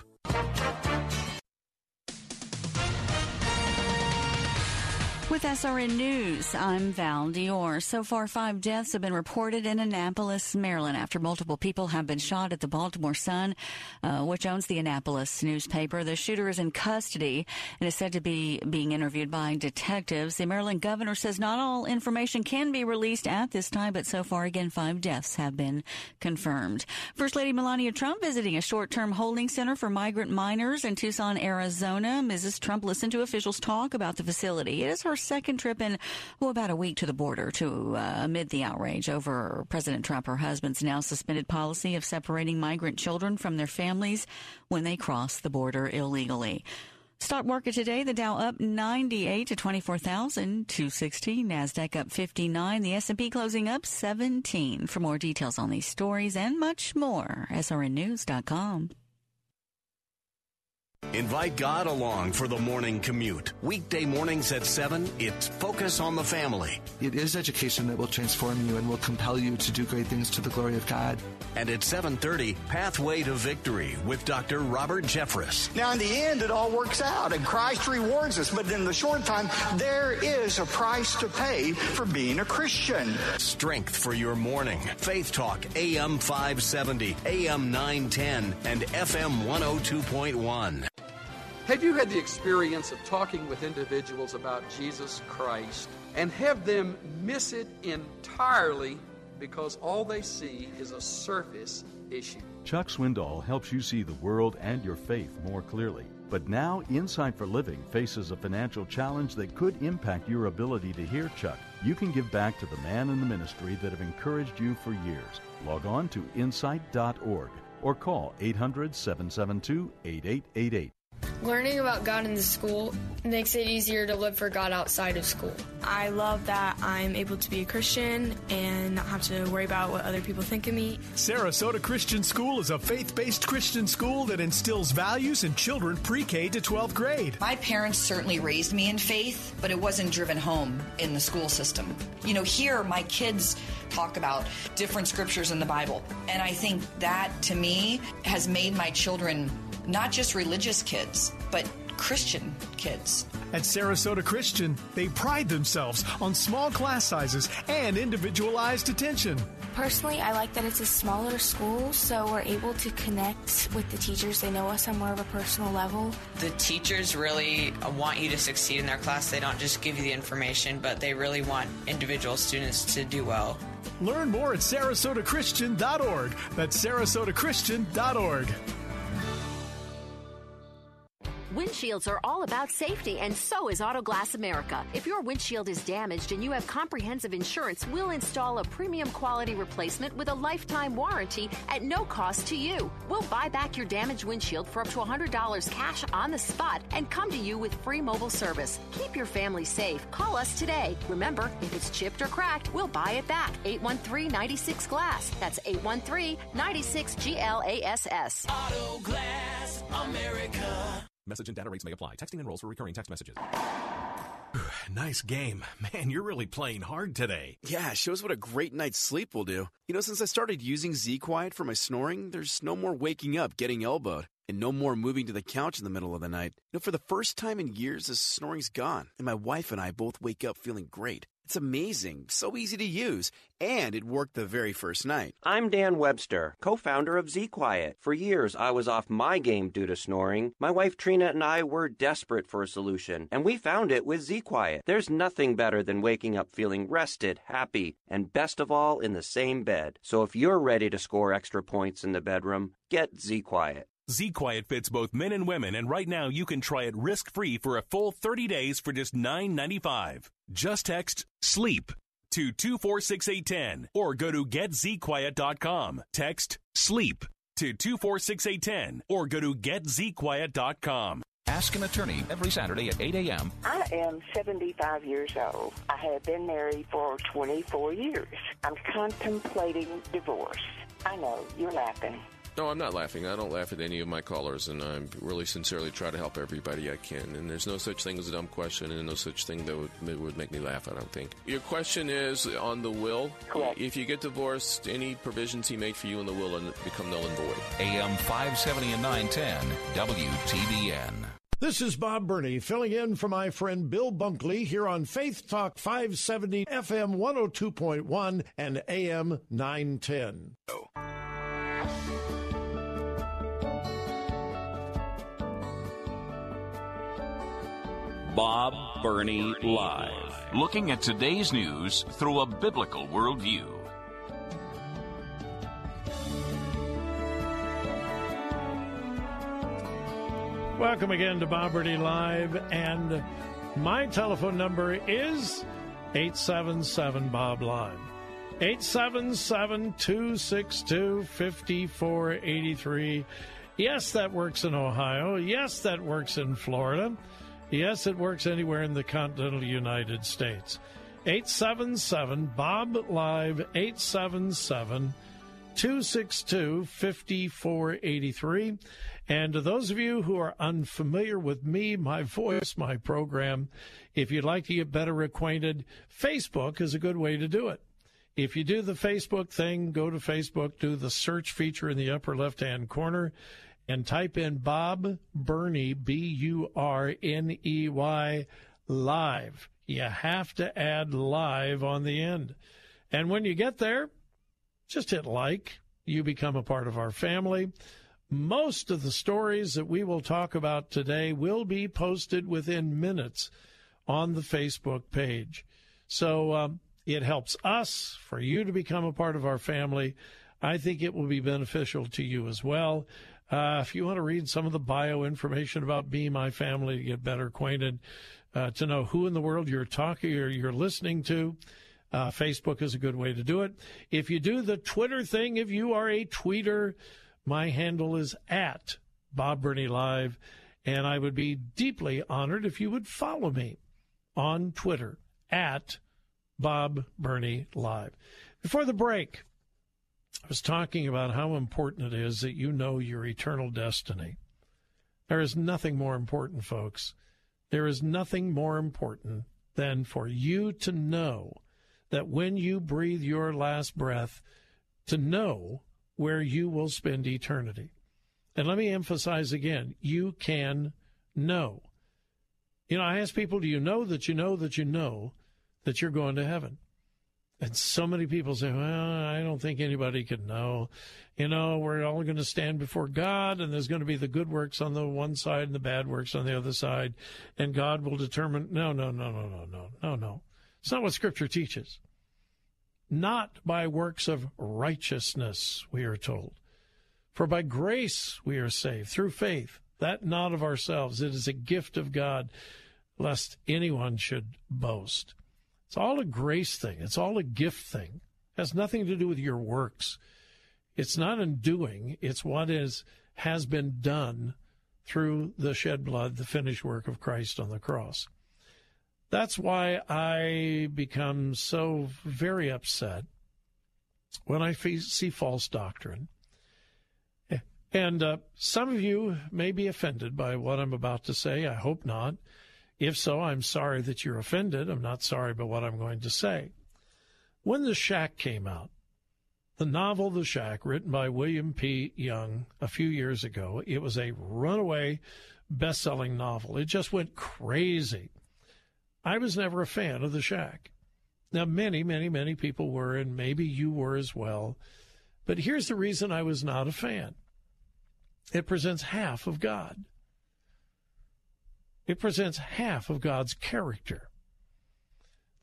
S38: With SRN News, I'm Val Dior. So far, five deaths have been reported in Annapolis, Maryland, after multiple people have been shot at the Baltimore Sun, uh, which owns the Annapolis newspaper. The shooter is in custody and is said to be being interviewed by detectives. The Maryland governor says not all information can be released at this time, but so far, again, five deaths have been confirmed. First Lady Melania Trump visiting a short-term holding center for migrant minors in Tucson, Arizona. Mrs. Trump listened to officials talk about the facility. It is her second trip in well, about a week to the border to uh, amid the outrage over President Trump, her husband's now suspended policy of separating migrant children from their families when they cross the border illegally. Stock market today, the Dow up 98 to 24,216, Nasdaq up 59, the S&P closing up 17. For more details on these stories and much more, srnnews.com.
S17: Invite God along for the morning commute. Weekday mornings at 7, it's Focus on the Family.
S2: It is education that will transform you and will compel you to do great things to the glory of God.
S17: And at 7:30, Pathway to Victory with Dr. Robert Jeffress.
S56: Now, in the end, it all works out, and Christ rewards us. But in the short time, there is a price to pay for being a Christian.
S17: Strength for your morning. Faith Talk, AM 570, AM 910, and FM 102.1.
S57: Have you had the experience of talking with individuals about Jesus Christ and have them miss it entirely because all they see is a surface issue?
S31: Chuck Swindoll helps you see the world and your faith more clearly. But now, Insight for Living faces a financial challenge that could impact your ability to hear Chuck. You can give back to the man and the ministry that have encouraged you for years. Log on to insight.org or call 800 772 8888.
S58: Learning about God in the school makes it easier to live for God outside of school.
S25: I love that I'm able to be a Christian and not have to worry about what other people think of me.
S59: Sarasota Christian School is a faith based Christian school that instills values in children pre K to 12th grade.
S60: My parents certainly raised me in faith, but it wasn't driven home in the school system. You know, here my kids talk about different scriptures in the Bible, and I think that to me has made my children not just religious kids, but Christian kids.
S59: At Sarasota Christian, they pride themselves on small class sizes and individualized attention.
S25: Personally, I like that it's a smaller school, so we're able to connect with the teachers. They know us on more of a personal level.
S61: The teachers really want you to succeed in their class. They don't just give you the information, but they really want individual students to do well.
S59: Learn more at sarasotachristian.org. That's sarasotachristian.org.
S62: Windshields are all about safety, and so is Autoglass America. If your windshield is damaged and you have comprehensive insurance, we'll install a premium quality replacement with a lifetime warranty at no cost to you. We'll buy back your damaged windshield for up to $100 cash on the spot and come to you with free mobile service. Keep your family safe. Call us today. Remember, if it's chipped or cracked, we'll buy it back. 813 96 Glass. That's 813 96 GLASS.
S63: America.
S64: Message and data rates may apply. Texting enrolls for recurring text messages.
S65: Nice game. Man, you're really playing hard today.
S66: Yeah, shows what a great night's sleep will do. You know, since I started using Z Quiet for my snoring, there's no more waking up getting elbowed and no more moving to the couch in the middle of the night. You know, for the first time in years, the snoring's gone, and my wife and I both wake up feeling great. It's amazing, so easy to use, and it worked the very first night.
S67: I'm Dan Webster, co founder of Z Quiet. For years, I was off my game due to snoring. My wife Trina and I were desperate for a solution, and we found it with Z Quiet. There's nothing better than waking up feeling rested, happy, and best of all, in the same bed. So if you're ready to score extra points in the bedroom, get Z Quiet.
S68: Z Quiet fits both men and women, and right now you can try it risk free for a full 30 days for just $9.95. Just text SLEEP to 246810 or go to getzquiet.com. Text SLEEP to 246810 or go to getzquiet.com.
S8: Ask an attorney every Saturday at 8 a.m.
S69: I am 75 years old. I have been married for 24 years. I'm contemplating divorce. I know, you're laughing.
S59: No, I'm not laughing. I don't laugh at any of my callers, and I really sincerely try to help everybody I can. And there's no such thing as a dumb question, and no such thing that would, that would make me laugh, I don't think. Your question is on the will.
S69: Correct.
S59: If you get divorced, any provisions he made for you in the will become null and void.
S8: AM 570 and 910, WTBN.
S7: This is Bob Burney filling in for my friend Bill Bunkley here on Faith Talk 570 FM 102.1 and AM 910.
S8: Bob Burney Live. Looking at today's news through a biblical worldview.
S7: Welcome again to Bob Burney Live, and my telephone number is 877 Bob Live. 877 262 5483. Yes, that works in Ohio. Yes, that works in Florida. Yes, it works anywhere in the continental United States. 877 Bob Live 877 262 5483. And to those of you who are unfamiliar with me, my voice, my program, if you'd like to get better acquainted, Facebook is a good way to do it. If you do the Facebook thing, go to Facebook, do the search feature in the upper left hand corner, and type in Bob Burney, B U R N E Y, live. You have to add live on the end. And when you get there, just hit like. You become a part of our family. Most of the stories that we will talk about today will be posted within minutes on the Facebook page. So um, it helps us for you to become a part of our family. I think it will be beneficial to you as well. Uh, if you want to read some of the bio information about me, my family, to get better acquainted, uh, to know who in the world you're talking or you're listening to, uh, Facebook is a good way to do it. If you do the Twitter thing, if you are a tweeter, my handle is at Bob Burney Live, and I would be deeply honored if you would follow me on Twitter at Bob Burney Live. Before the break, was talking about how important it is that you know your eternal destiny. There is nothing more important, folks. There is nothing more important than for you to know that when you breathe your last breath, to know where you will spend eternity. And let me emphasize again you can know. You know, I ask people, do you know that you know that you know that you're going to heaven? And so many people say, well, I don't think anybody can know. You know, we're all going to stand before God, and there's going to be the good works on the one side and the bad works on the other side, and God will determine. No, no, no, no, no, no, no, no. It's not what Scripture teaches. Not by works of righteousness, we are told. For by grace we are saved through faith, that not of ourselves. It is a gift of God, lest anyone should boast. It's all a grace thing. It's all a gift thing. It has nothing to do with your works. It's not in doing. It's what is has been done through the shed blood, the finished work of Christ on the cross. That's why I become so very upset when I see false doctrine. And uh, some of you may be offended by what I'm about to say. I hope not. If so, I'm sorry that you're offended. I'm not sorry about what I'm going to say. When The Shack came out, the novel The Shack, written by William P. Young a few years ago, it was a runaway best selling novel. It just went crazy. I was never a fan of The Shack. Now, many, many, many people were, and maybe you were as well. But here's the reason I was not a fan it presents half of God, it presents half of God's character.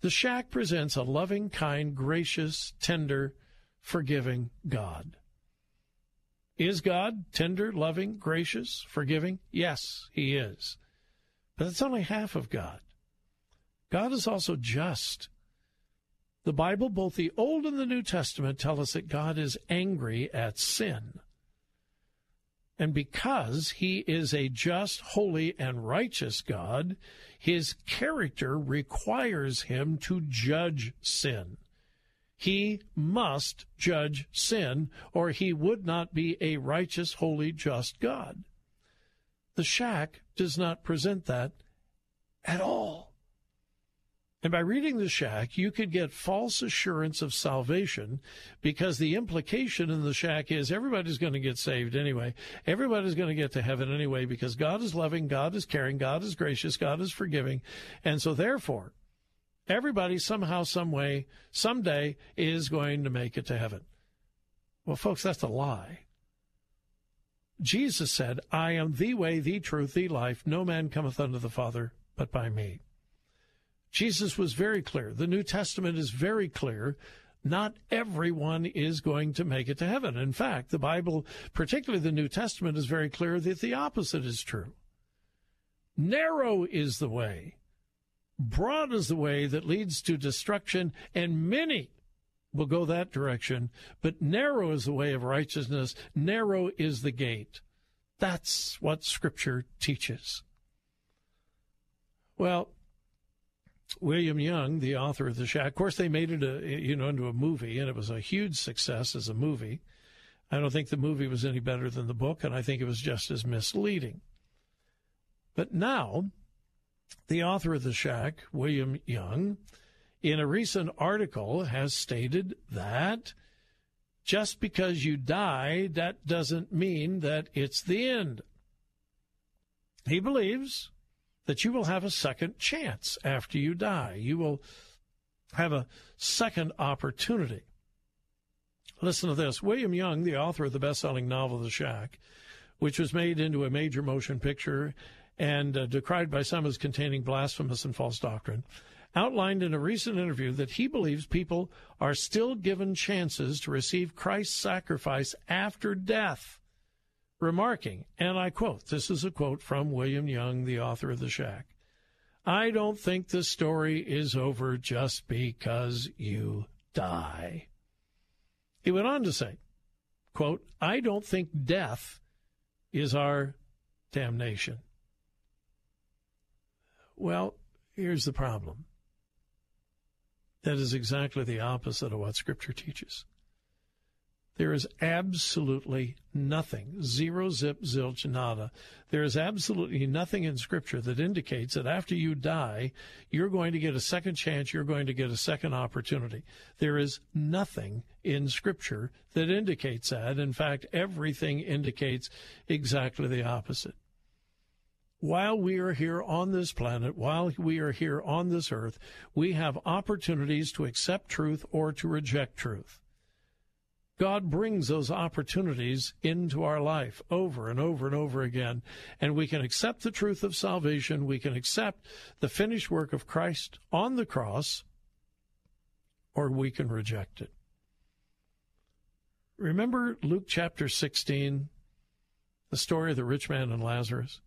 S7: The shack presents a loving, kind, gracious, tender, forgiving God. Is God tender, loving, gracious, forgiving? Yes, He is. But it's only half of God. God is also just. The Bible, both the Old and the New Testament, tell us that God is angry at sin. And because he is a just, holy, and righteous God, his character requires him to judge sin. He must judge sin, or he would not be a righteous, holy, just God. The shack does not present that at all. And by reading the shack, you could get false assurance of salvation because the implication in the shack is everybody's going to get saved anyway. Everybody's going to get to heaven anyway because God is loving, God is caring, God is gracious, God is forgiving. And so therefore, everybody somehow, some way, someday is going to make it to heaven. Well, folks, that's a lie. Jesus said, I am the way, the truth, the life. No man cometh unto the Father but by me. Jesus was very clear. The New Testament is very clear. Not everyone is going to make it to heaven. In fact, the Bible, particularly the New Testament, is very clear that the opposite is true. Narrow is the way, broad is the way that leads to destruction, and many will go that direction. But narrow is the way of righteousness, narrow is the gate. That's what Scripture teaches. Well, William Young, the author of The Shack, of course, they made it a, you know into a movie, and it was a huge success as a movie. I don't think the movie was any better than the book, and I think it was just as misleading. But now, the author of The Shack, William Young, in a recent article has stated that just because you die, that doesn't mean that it's the end. He believes that you will have a second chance after you die. You will have a second opportunity. Listen to this William Young, the author of the best selling novel The Shack, which was made into a major motion picture and uh, decried by some as containing blasphemous and false doctrine, outlined in a recent interview that he believes people are still given chances to receive Christ's sacrifice after death remarking, and I quote this is a quote from William Young, the author of The Shack. I don't think the story is over just because you die. He went on to say, quote, I don't think death is our damnation. Well, here's the problem. That is exactly the opposite of what Scripture teaches. There is absolutely nothing, zero, zip, zilch, nada. There is absolutely nothing in Scripture that indicates that after you die, you're going to get a second chance, you're going to get a second opportunity. There is nothing in Scripture that indicates that. In fact, everything indicates exactly the opposite. While we are here on this planet, while we are here on this earth, we have opportunities to accept truth or to reject truth. God brings those opportunities into our life over and over and over again. And we can accept the truth of salvation. We can accept the finished work of Christ on the cross, or we can reject it. Remember Luke chapter 16? The story of the rich man and Lazarus.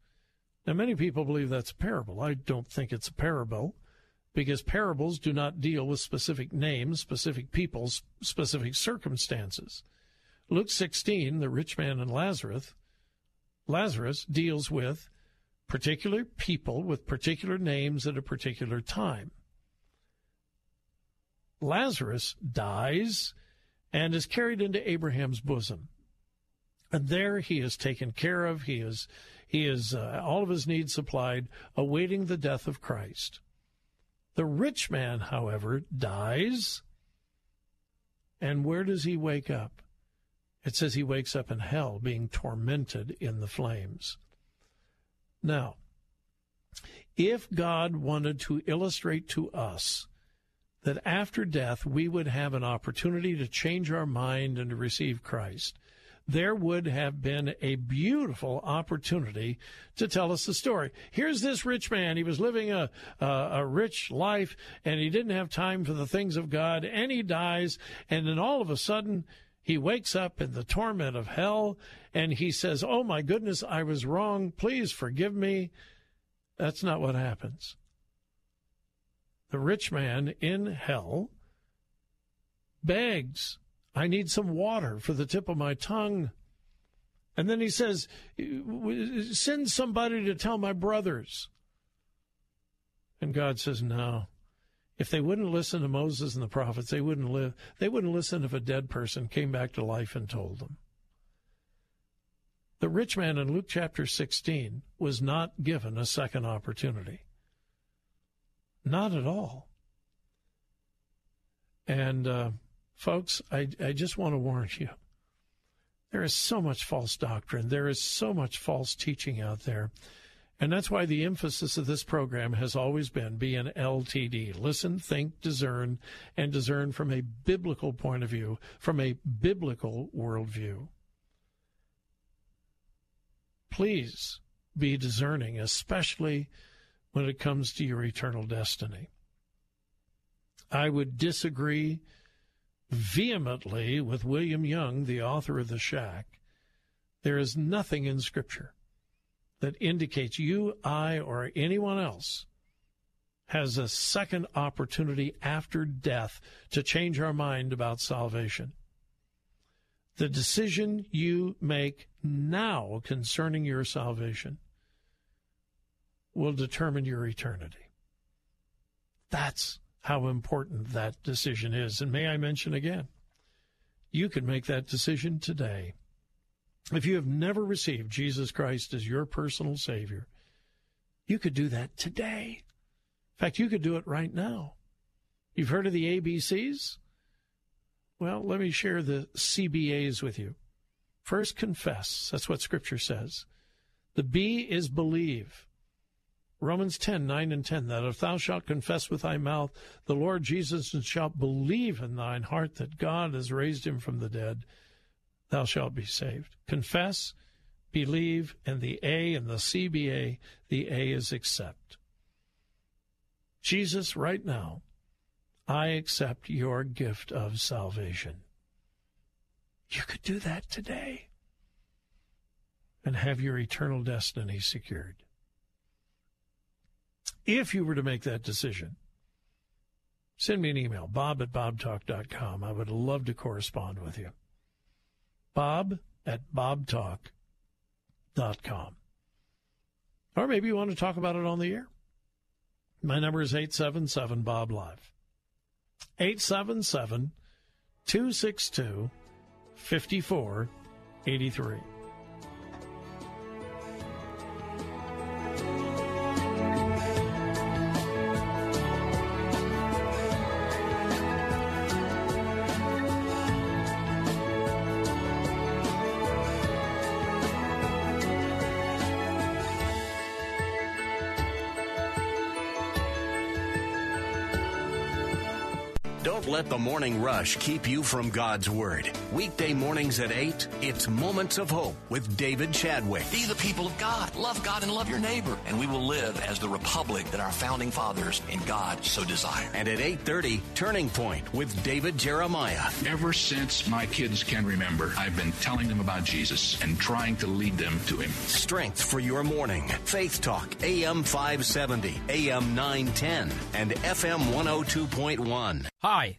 S7: Now, many people believe that's a parable. I don't think it's a parable because parables do not deal with specific names, specific peoples, specific circumstances. Luke 16, the rich man and Lazarus, Lazarus deals with particular people with particular names at a particular time. Lazarus dies and is carried into Abraham's bosom. And there he is taken care of. He is, he is uh, all of his needs supplied, awaiting the death of Christ. The rich man, however, dies. And where does he wake up? It says he wakes up in hell, being tormented in the flames. Now, if God wanted to illustrate to us that after death we would have an opportunity to change our mind and to receive Christ, there would have been a beautiful opportunity to tell us the story. Here's this rich man. He was living a, a, a, rich life and he didn't have time for the things of God and he dies. And then all of a sudden, he wakes up in the torment of hell and he says, Oh my goodness, I was wrong. Please forgive me. That's not what happens. The rich man in hell begs I need some water for the tip of my tongue. And then he says, Send somebody to tell my brothers. And God says, No. If they wouldn't listen to Moses and the prophets, they wouldn't live. They wouldn't listen if a dead person came back to life and told them. The rich man in Luke chapter 16 was not given a second opportunity. Not at all. And uh, Folks, I, I just want to warn you. There is so much false doctrine. There is so much false teaching out there. And that's why the emphasis of this program has always been be an LTD. Listen, think, discern, and discern from a biblical point of view, from a biblical worldview. Please be discerning, especially when it comes to your eternal destiny. I would disagree vehemently with William Young, the author of The Shack. There is nothing in Scripture that indicates you, I, or anyone else has a second opportunity after death to change our mind about salvation. The decision you make now concerning your salvation will determine your eternity. That's how important that decision is. And may I mention again, you can make that decision today. If you have never received Jesus Christ as your personal Savior, you could do that today. In fact, you could do it right now. You've heard of the ABCs? Well, let me share the CBAs with you. First, confess. That's what Scripture says. The B is believe. Romans 10, 9 and 10, that if thou shalt confess with thy mouth the Lord Jesus and shalt believe in thine heart that God has raised him from the dead, thou shalt be saved. Confess, believe, and the A in the CBA, the A is accept. Jesus, right now, I accept your gift of salvation. You could do that today and have your eternal destiny secured if you were to make that decision, send me an email, bob at bobtalk.com. I would love to correspond with you. Bob at bobtalk.com. Or maybe you want to talk about it on the air. My number is 877 Bob Live. 877 262 5483.
S17: The morning rush keep you from God's Word. Weekday mornings at 8, it's Moments of Hope with David Chadwick.
S70: Be the people of God. Love God and love your neighbor. And we will live as the republic that our founding fathers and God so desire.
S17: And at 8.30, Turning Point with David Jeremiah.
S71: Ever since my kids can remember, I've been telling them about Jesus and trying to lead them to Him.
S17: Strength for your morning. Faith Talk, AM 570, AM 910, and FM 102.1.
S9: Hi,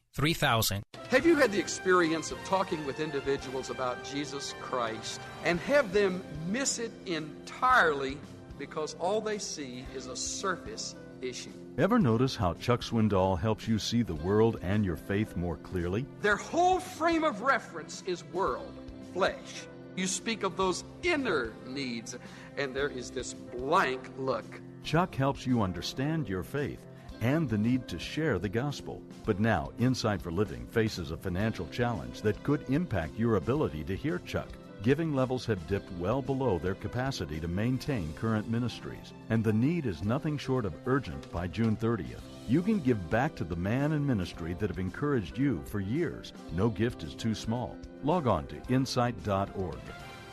S9: 3000.
S57: Have you had the experience of talking with individuals about Jesus Christ and have them miss it entirely because all they see is a surface issue?
S31: Ever notice how Chuck Swindoll helps you see the world and your faith more clearly?
S57: Their whole frame of reference is world, flesh. You speak of those inner needs, and there is this blank look.
S31: Chuck helps you understand your faith and the need to share the gospel. But now, Insight for Living faces a financial challenge that could impact your ability to hear Chuck. Giving levels have dipped well below their capacity to maintain current ministries, and the need is nothing short of urgent by June 30th. You can give back to the man and ministry that have encouraged you for years. No gift is too small. Log on to insight.org.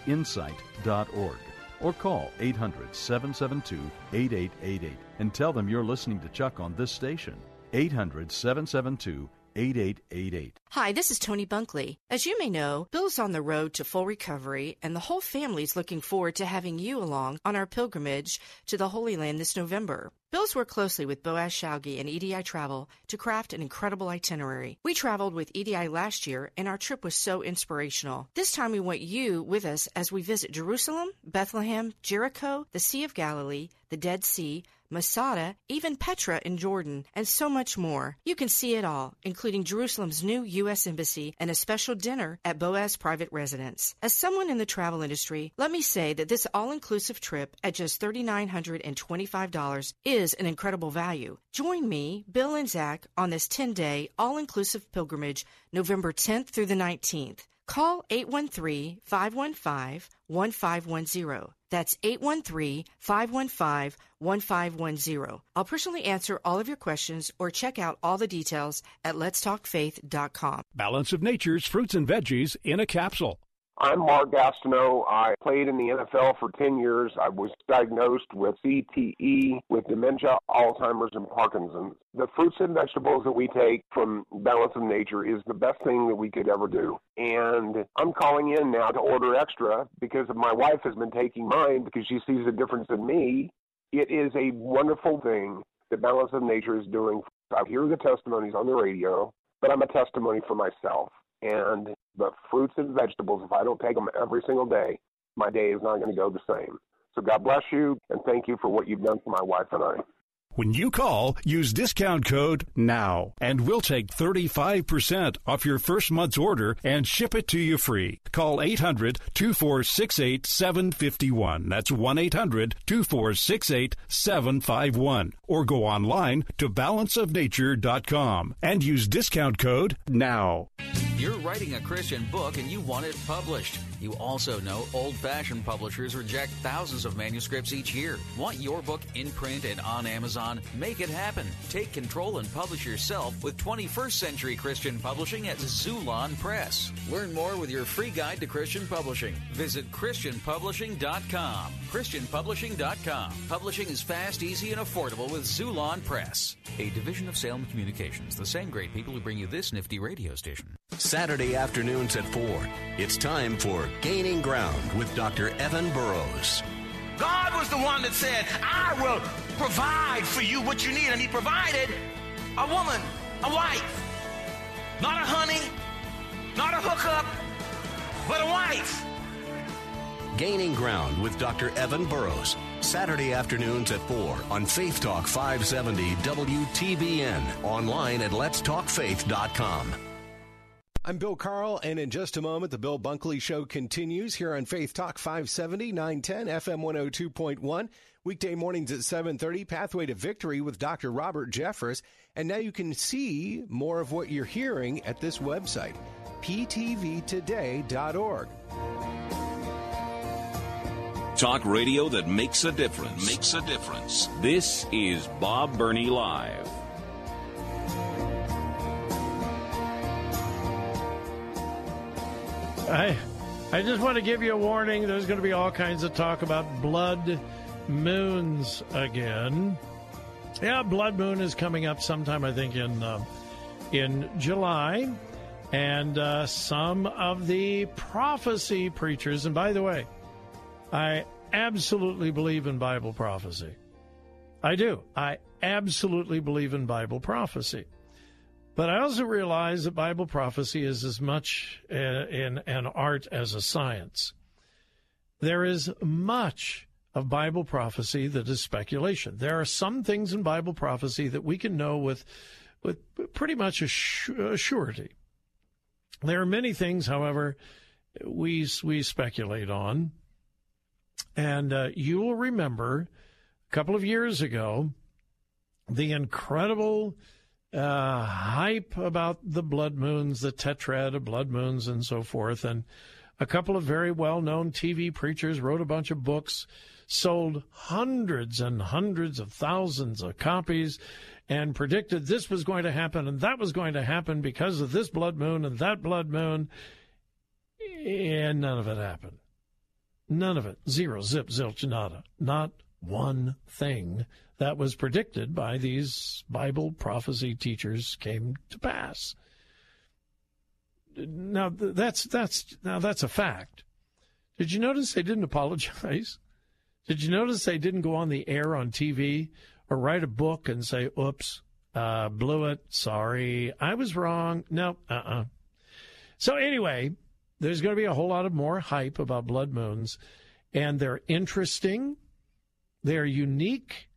S31: Insight.org or call 800 772 8888 and tell them you're listening to Chuck on this station. 800 772 8888.
S10: Hi, this is Tony Bunkley. As you may know, Bill's on the road to full recovery, and the whole family's looking forward to having you along on our pilgrimage to the Holy Land this November. Bill's worked closely with Boaz Shalgi and EDI Travel to craft an incredible itinerary. We traveled with EDI last year, and our trip was so inspirational. This time we want you with us as we visit Jerusalem, Bethlehem, Jericho, the Sea of Galilee, the Dead Sea, Masada, even Petra in Jordan, and so much more. You can see it all, including Jerusalem's new U.S. Embassy and a special dinner at Boaz Private Residence. As someone in the travel industry, let me say that this all inclusive trip at just $3,925 is an incredible value. Join me, Bill, and Zach on this 10 day all inclusive pilgrimage November 10th through the 19th. Call 813 515 1510. That's 813 515 1510. I'll personally answer all of your questions or check out all the details at letstalkfaith.com.
S11: Balance of Nature's fruits and veggies in a capsule.
S72: I'm Mark Gastineau. I played in the NFL for 10 years. I was diagnosed with CTE, with dementia, Alzheimer's, and Parkinson's. The fruits and vegetables that we take from Balance of Nature is the best thing that we could ever do. And I'm calling in now to order extra because my wife has been taking mine because she sees a difference in me. It is a wonderful thing that Balance of Nature is doing. I hear the testimonies on the radio, but I'm a testimony for myself. And the fruits and vegetables, if I don't take them every single day, my day is not going to go the same. So God bless you, and thank you for what you've done for my wife and I.
S11: When you call, use discount code NOW, and we'll take 35% off your first month's order and ship it to you free. Call 800 2468 751. That's 1 800 2468 751. Or go online to balanceofnature.com and use discount code NOW.
S73: You're writing a Christian book and you want it published. You also know old fashioned publishers reject thousands of manuscripts each year. Want your book in print and on Amazon? Make it happen. Take control and publish yourself with 21st Century Christian Publishing at Xulon Press. Learn more with your free guide to Christian publishing. Visit ChristianPublishing.com. ChristianPublishing.com. Publishing is fast, easy, and affordable with Xulon Press. A division of Salem Communications, the same great people who bring you this nifty radio station.
S17: Saturday afternoons at 4. It's time for Gaining Ground with Dr. Evan Burrows.
S74: God was the one that said, I will provide for you what you need. And He provided a woman, a wife. Not a honey, not a hookup, but a wife.
S17: Gaining Ground with Dr. Evan Burrows. Saturday afternoons at 4 on Faith Talk 570 WTBN. Online at letstalkfaith.com.
S75: I'm Bill Carl, and in just a moment, the Bill Bunkley Show continues here on Faith Talk 570, 910, FM 102.1. Weekday mornings at 7.30, Pathway to Victory with Dr. Robert Jeffress. And now you can see more of what you're hearing at this website, ptvtoday.org.
S8: Talk radio that makes a difference. Makes a difference. This is Bob Burney Live.
S7: I, I just want to give you a warning. There's going to be all kinds of talk about blood moons again. Yeah, blood moon is coming up sometime, I think, in uh, in July, and uh, some of the prophecy preachers. And by the way, I absolutely believe in Bible prophecy. I do. I absolutely believe in Bible prophecy. But I also realize that Bible prophecy is as much uh, in an art as a science. There is much of Bible prophecy that is speculation. There are some things in Bible prophecy that we can know with, with pretty much a surety. There are many things, however, we we speculate on. And uh, you will remember a couple of years ago the incredible uh, hype about the blood moons, the tetrad of blood moons, and so forth. And a couple of very well known TV preachers wrote a bunch of books, sold hundreds and hundreds of thousands of copies, and predicted this was going to happen and that was going to happen because of this blood moon and that blood moon. And none of it happened. None of it. Zero, zip, zilch, nada. Not one thing that was predicted by these Bible prophecy teachers came to pass. Now that's that's now that's a fact. Did you notice they didn't apologize? Did you notice they didn't go on the air on TV or write a book and say, "Oops, uh, blew it. Sorry, I was wrong." No, uh-uh. So anyway, there's going to be a whole lot of more hype about blood moons, and they're interesting. They're unique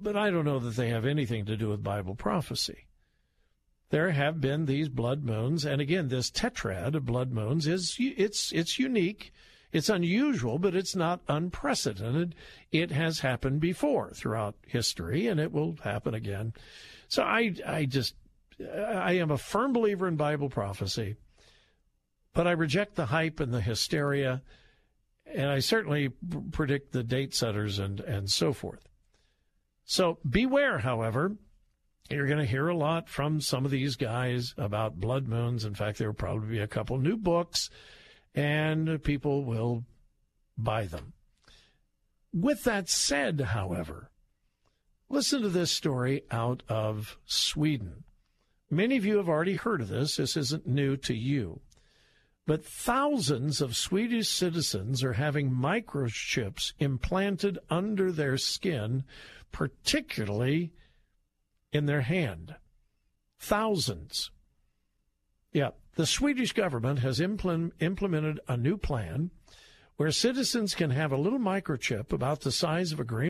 S7: but I don't know that they have anything to do with Bible prophecy. There have been these blood moons, and again, this tetrad of blood moons is it's it's unique, it's unusual, but it's not unprecedented. It has happened before throughout history, and it will happen again. So I I just I am a firm believer in Bible prophecy, but I reject the hype and the hysteria, and I certainly predict the date setters and and so forth. So beware, however. You're going to hear a lot from some of these guys about blood moons. In fact, there will probably be a couple new books, and people will buy them. With that said, however, listen to this story out of Sweden. Many of you have already heard of this. This isn't new to you. But thousands of Swedish citizens are having microchips implanted under their skin particularly in their hand. Thousands. Yeah, the Swedish government has implement, implemented a new plan where citizens can have a little microchip about the size of a grain